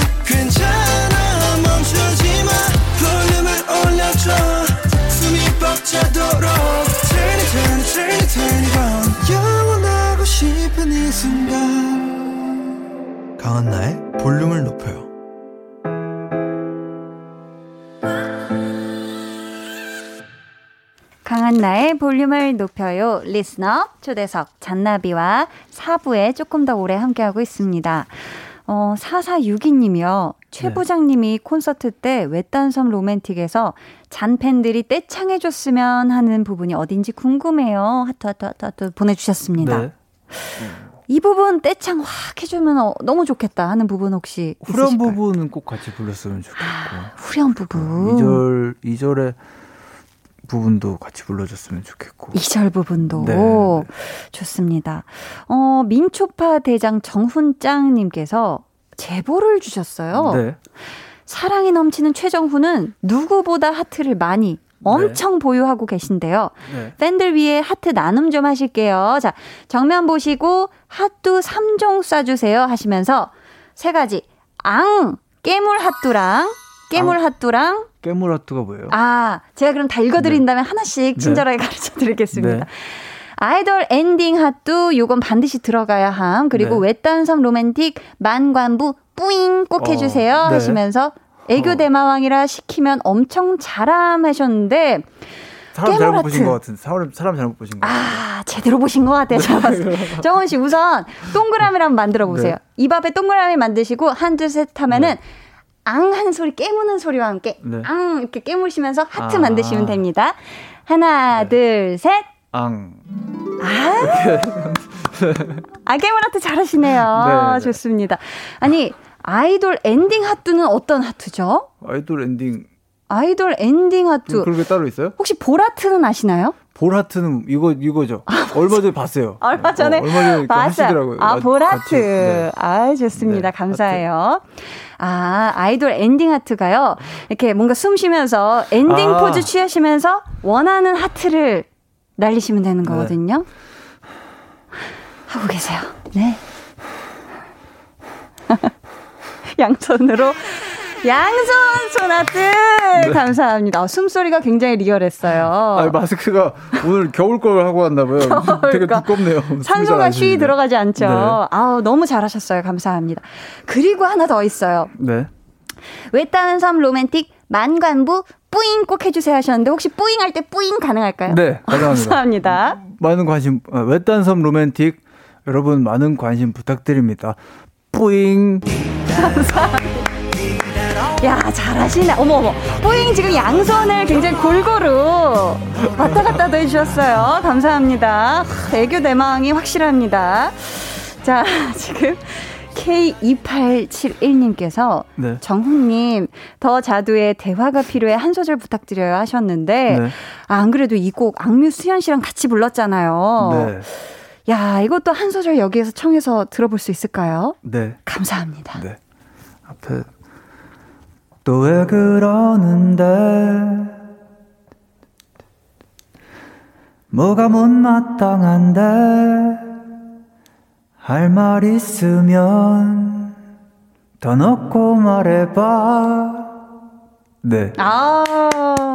S1: 싶은 이 순간
S7: 강한나의 볼륨을 높여요
S1: 강한나의 볼륨을 높여요. listener 초대석 잔나비와 4부에 조금 더 오래 함께하고 있습니다. 어, 4462님이요. 최 네. 부장님이 콘서트 때 외딴섬 로맨틱에서 잔 팬들이 떼창해줬으면 하는 부분이 어딘지 궁금해요. 하트, 하트, 하트, 하트 보내주셨습니다. 네. 이 부분 떼창 확 해주면 어, 너무 좋겠다 하는 부분 혹시
S3: 후렴
S1: 있으실까요?
S3: 부분은 꼭 같이 불렀으면 좋겠고.
S1: 아, 후렴 부분.
S3: 2절, 2절에 부분도 같이 불러줬으면 좋겠고.
S1: 2절 부분도
S3: 네.
S1: 좋습니다. 어, 민초파 대장 정훈짱님께서 제보를 주셨어요.
S3: 네.
S1: 사랑이 넘치는 최정훈은 누구보다 하트를 많이 엄청 보유하고 계신데요.
S3: 네.
S1: 팬들 위해 하트 나눔 좀 하실게요. 자, 정면 보시고 하뚜 3종 쏴주세요 하시면서 세 가지. 앙! 깨물하트랑, 깨물하트랑,
S3: 깨물하트가 뭐예요?
S1: 아, 제가 그럼 다 읽어드린 다음에 하나씩 친절하게 가르쳐 드리겠습니다.
S3: 네.
S1: 아이돌 엔딩 핫도 요건 반드시 들어가야 함. 그리고
S3: 네.
S1: 외딴섬 로맨틱 만관부 뿌잉 꼭
S3: 어,
S1: 해주세요
S3: 네.
S1: 하시면서 애교
S3: 어.
S1: 대마왕이라 시키면 엄청 잘함 하셨는데
S3: 사람 잘못. 보신 것 같은 사람 사람 잘못 보신 것 같아요.
S1: 아 제대로 보신 것 같아요. 때. 정훈 씨 우선 동그라미를 한번 만들어 보세요.
S3: 네.
S1: 입 앞에 동그라미 만드시고 한두 셋 하면은 앙 하는 소리 깨무는 소리와 함께
S3: 네.
S1: 앙 이렇게 깨무시면서 하트
S3: 아.
S1: 만드시면 됩니다. 하나 둘 셋.
S3: 앙.
S1: 아, 하트 잘하시네요.
S3: 네, 네.
S1: 좋습니다. 아니, 아이돌 엔딩 하트는 어떤 하트죠?
S3: 아이돌 엔딩
S1: 아이돌 엔딩 하트.
S3: 그런 게 따로 있어요?
S1: 혹시 볼하트는 아시나요?
S3: 볼하트는 이거 이거죠. 얼마 전에 봤어요.
S1: 얼마 전에
S3: 어, 얼마 전에
S1: 봤어요. 아,
S3: 마-
S1: 볼하트.
S3: 같이. 네.
S1: 아, 좋습니다.
S3: 네,
S1: 감사해요. 아, 아이돌 엔딩 하트가요. 이렇게 뭔가 숨 쉬면서 엔딩
S3: 아.
S1: 포즈 취하시면서 원하는 하트를 날리시면 되는
S3: 네.
S1: 거거든요. 하고 계세요. 네. 양손으로 양손 손하트 감사합니다. 어, 숨소리가 굉장히 리얼했어요.
S3: 아, 마스크가 오늘 겨울 걸 하고 왔나 봐요. 되게
S1: 거.
S3: 두껍네요.
S1: 산소가
S3: 쉬쉬
S1: 들어가지 않죠.
S3: 네.
S1: 아우 너무 잘하셨어요. 감사합니다. 그리고 하나 더 있어요.
S3: 네.
S1: 외딴 섬 로맨틱 만관부 뿌잉 꼭 해주세요 하셨는데 혹시 뿌잉 할 때 뿌잉 가능할까요?
S3: 네, 가능합니다.
S1: 감사합니다.
S3: 많은 관심 어, 외딴섬 로맨틱 여러분 많은 관심 부탁드립니다. 뿌잉.
S1: 야 잘하시네. 어머 어머. 뿌잉 지금 양손을 굉장히 골고루 왔다 갔다도 해주셨어요. 감사합니다. 하, 애교 대망이 확실합니다. 자 지금 K2871님께서
S3: 네.
S1: 정훈님 더 자두의 대화가 필요해 한 소절 부탁드려요 하셨는데
S3: 네.
S1: 아, 안 그래도 이 곡 악뮤 수현 씨랑 같이 불렀잖아요.
S3: 네.
S1: 야 이것도 한 소절 여기에서 청해서 들어볼 수 있을까요?
S3: 네.
S1: 감사합니다.
S3: 네. 앞에 또 왜 그러는데 뭐가 못마땅한데 할 말 있으면 더 넣고 말해봐 네.
S1: 아,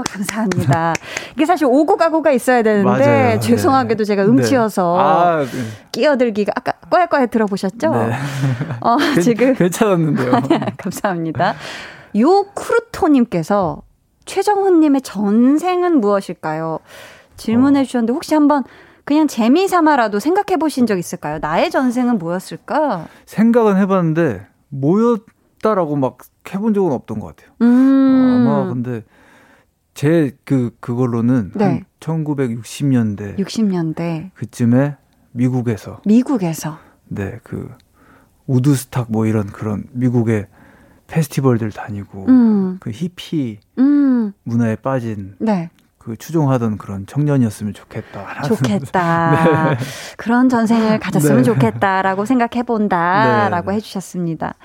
S1: 감사합니다. 이게 사실 오고 가고가 있어야 되는데
S3: 맞아요.
S1: 죄송하게도
S3: 네.
S1: 제가 음치여서
S3: 네. 아, 네.
S1: 끼어들기가 아까 꽈야꽈야 들어보셨죠?
S3: 네.
S1: 어,
S3: 괜-
S1: 지금
S3: 괜찮았는데요.
S1: 감사합니다. 요 크루토 님께서 최정훈 님의 전생은 무엇일까요? 질문해 주셨는데 혹시 한번 그냥 재미 삼아라도 생각해 보신 적 있을까요? 나의 전생은 뭐였을까?
S3: 생각은 해봤는데 뭐였다라고 막 해본 적은 없던 것 같아요.
S1: 음.
S3: 아마 근데 제 그 그걸로는
S1: 네.
S3: 한 1960년대
S1: 60년대
S3: 그쯤에 미국에서
S1: 미국에서
S3: 네 그 우드스탁 뭐 이런 그런 미국의 페스티벌들 다니고
S1: 음.
S3: 그 히피
S1: 음.
S3: 문화에 빠진
S1: 네.
S3: 그 추종하던 그런 청년이었으면 좋겠다.
S1: 좋겠다.
S3: 네.
S1: 그런 전생을 가졌으면
S3: 네.
S1: 좋겠다라고 생각해 본다라고
S3: 네.
S1: 해주셨습니다.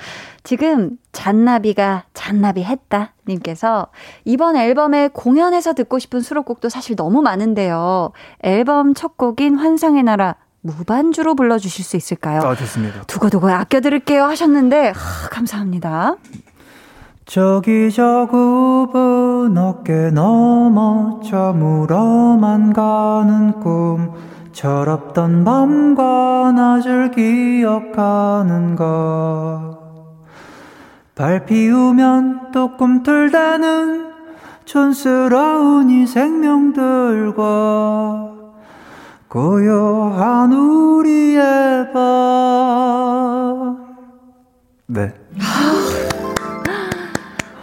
S1: 지금 잔나비가 잔나비 했다 님께서 이번 앨범에 공연에서 듣고 싶은 수록곡도 사실 너무 많은데요. 앨범 첫 곡인 환상의 나라 무반주로 불러주실 수 있을까요?
S3: 아 좋습니다.
S1: 두고두고 아껴 들을게요 하셨는데 하, 감사합니다.
S7: 저기 저 굽은 어깨 넘어 저물어만 가는 꿈. 철없던 밤과 낮을 기억하는가 발 피우면 또 꿈틀대는 촌스러운 이 생명들과 고요한 우리의 밤.
S3: 네.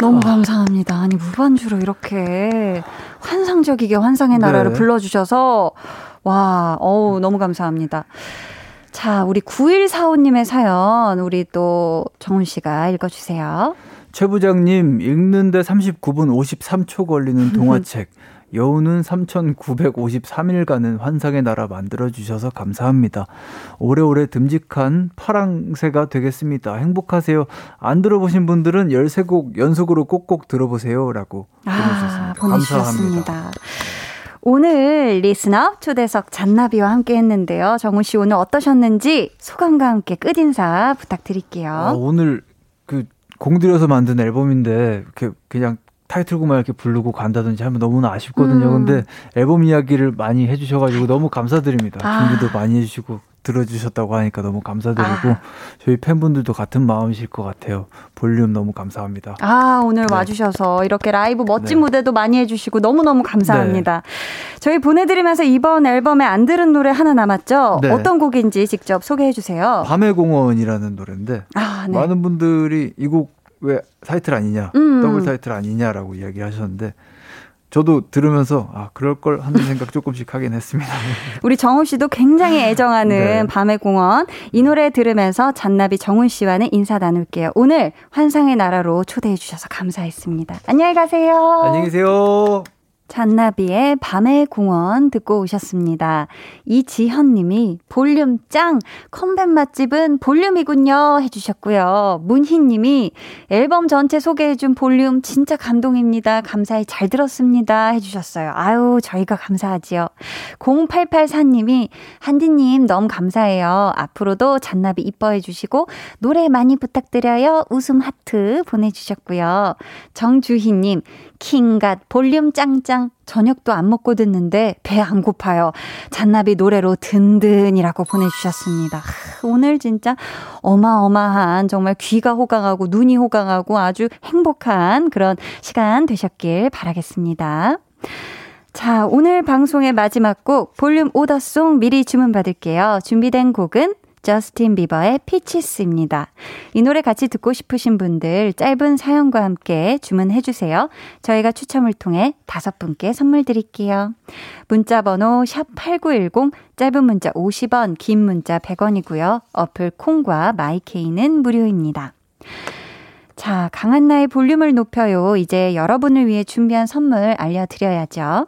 S1: 너무 감사합니다. 아니 무반주로 이렇게 환상적이게 환상의 나라를
S3: 네.
S1: 불러주셔서 와, 어우 너무 감사합니다. 자, 우리 9145님의 사연, 우리 또 정훈 씨가 읽어주세요.
S3: 최 부장님, 읽는데 39분 53초 걸리는 동화책. 여우는 3,953일간은 환상의 나라 만들어주셔서 감사합니다. 오래오래 듬직한 파랑새가 되겠습니다. 행복하세요. 안 들어보신 분들은 13곡 연속으로 꼭꼭 들어보세요. 라고
S1: 아, 보내주셨습니다. 감사합니다. 오늘 listener 초대석 잔나비와 함께 했는데요. 정훈 씨 오늘 어떠셨는지 소감과 함께 끝인사 부탁드릴게요. 아,
S3: 오늘 그 공들여서 만든 앨범인데 그 그냥 타이틀곡만 이렇게 부르고 간다든지 하면 너무나 아쉽거든요. 음. 근데 앨범 이야기를 많이 해주셔가지고 너무 감사드립니다. 아. 준비도 많이 해주시고 들어주셨다고 하니까 너무 감사드리고 아. 저희 팬분들도 같은 마음이실 것 같아요. 볼륨 너무 감사합니다.
S1: 아 오늘 네. 와주셔서 이렇게 라이브 멋진 네. 무대도 많이 해주시고 너무 너무 감사합니다. 네. 저희 보내드리면서 이번 앨범에 안 들은 노래 하나 남았죠. 네. 어떤 곡인지 직접 소개해 주세요.
S3: 밤의 공원이라는 노래인데 아, 네. 많은 분들이 이곡 왜 타이틀 아니냐, 음. 더블 타이틀 아니냐라고 이야기하셨는데 저도 들으면서 아 그럴 걸 하는 생각 조금씩 하긴 했습니다.
S1: 우리 정우 씨도 굉장히 애정하는 네. 밤의 공원 이 노래 들으면서 잔나비 정훈 씨와는 인사 나눌게요. 오늘 환상의 나라로 초대해 주셔서 감사했습니다. 안녕히 가세요.
S3: 안녕히 계세요.
S1: 잔나비의 밤의 공원 듣고 오셨습니다. 이지현 님이 볼륨 짱! 컴백 맛집은 볼륨이군요. 해주셨고요. 문희 님이 앨범 전체 소개해준 볼륨 진짜 감동입니다. 감사히 잘 들었습니다. 해주셨어요. 아유, 저희가 감사하지요. 0884 님이 한디님 너무 감사해요. 앞으로도 잔나비 이뻐해 주시고 노래 많이 부탁드려요. 웃음 하트 보내주셨고요. 정주희 님, 킹갓 볼륨 짱짱 저녁도 안 먹고 듣는데 배 안 고파요. 잔나비 노래로 든든이라고 보내주셨습니다. 오늘 진짜 어마어마한 정말 귀가 호강하고 눈이 호강하고 아주 행복한 그런 시간 되셨길 바라겠습니다. 자, 오늘 방송의 마지막 곡 볼륨 오더송 미리 주문 받을게요. 준비된 곡은 저스틴 비버의 피치스입니다. 이 노래 같이 듣고 싶으신 분들 짧은 사연과 함께 주문해 주세요. 저희가 추첨을 통해 다섯 분께 선물 드릴게요. 문자 번호 샵8910 짧은 문자 50원, 긴 문자 100원이고요. 어플 콩과 마이케이는 무료입니다. 자, 강한나의 볼륨을 높여요. 이제 여러분을 위해 준비한 선물 알려드려야죠.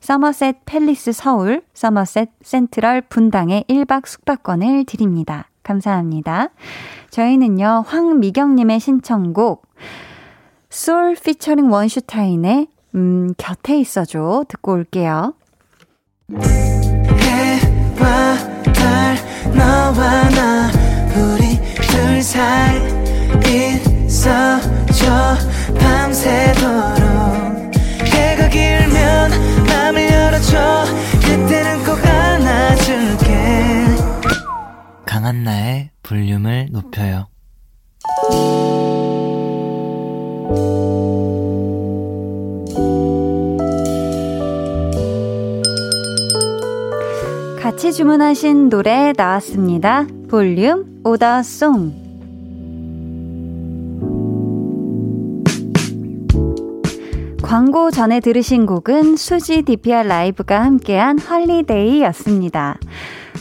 S1: 서머셋 팰리스 서울, 서머셋 센트럴 분당의 1박 숙박권을 드립니다. 감사합니다. 저희는요, 황미경님의 신청곡, 솔 피처링 원슈타인의, 음, 곁에 있어줘. 듣고 올게요. 해와 달, 너와 나, 우리 둘 사이 있어줘. 밤새도록 한나의 볼륨을 높여요 같이 주문하신 노래 나왔습니다. 볼륨 오더송 광고 전에 들으신 곡은 수지 DPR 라이브가 함께한 Holiday였습니다.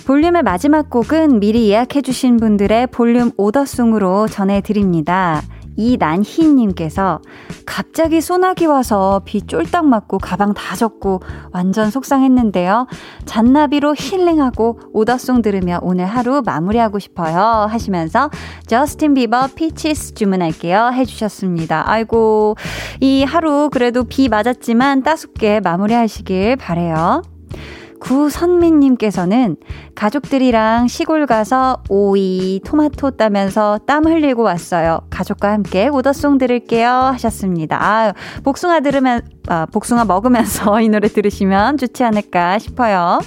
S1: 볼륨의 마지막 곡은 미리 예약해주신 분들의 볼륨 오더송으로 전해드립니다. 이난희님께서 갑자기 소나기 와서 비 쫄딱 맞고 가방 다 젖고 완전 속상했는데요. 잔나비로 힐링하고 오더송 들으며 오늘 하루 마무리하고 싶어요. 하시면서 저스틴 비버 Peaches 주문할게요. 해주셨습니다. 아이고, 이 하루 그래도 비 맞았지만 따숩게 마무리하시길 바래요. 구선민님께서는 가족들이랑 시골 가서 오이, 토마토 따면서 땀 흘리고 왔어요. 가족과 함께 오더송 들을게요. 하셨습니다. 아 복숭아 들으면, 아, 복숭아 먹으면서 이 노래 들으시면 좋지 않을까 싶어요.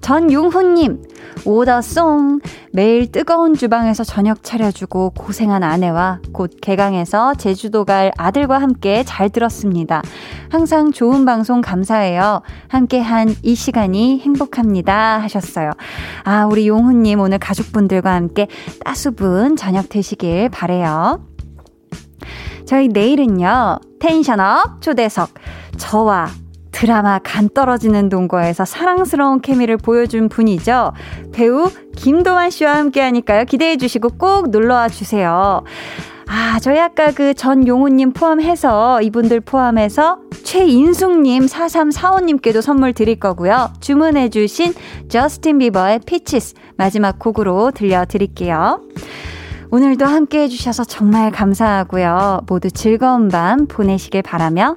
S1: 전용훈님, 오더송. 매일 뜨거운 주방에서 저녁 차려주고 고생한 아내와 곧 개강해서 제주도 갈 아들과 함께 잘 들었습니다. 항상 좋은 방송 감사해요. 함께 한 이 시간이 행복합니다. 하셨어요. 아, 우리 용훈님 오늘 가족분들과 함께 따수분 저녁 되시길 바래요. 저희 내일은요, 텐션업 초대석. 저와 드라마 간 떨어지는 동거에서 사랑스러운 케미를 보여준 분이죠. 배우 김도환 씨와 함께 하니까요. 기대해 주시고 꼭 놀러와 주세요. 아, 저희 아까 그 전용우님 포함해서 이분들 포함해서 최인숙님, 4345님께도 선물 드릴 거고요. 주문해주신 저스틴 비버의 Peaches 마지막 곡으로 들려드릴게요. 오늘도 함께 해주셔서 정말 감사하고요. 모두 즐거운 밤 보내시길 바라며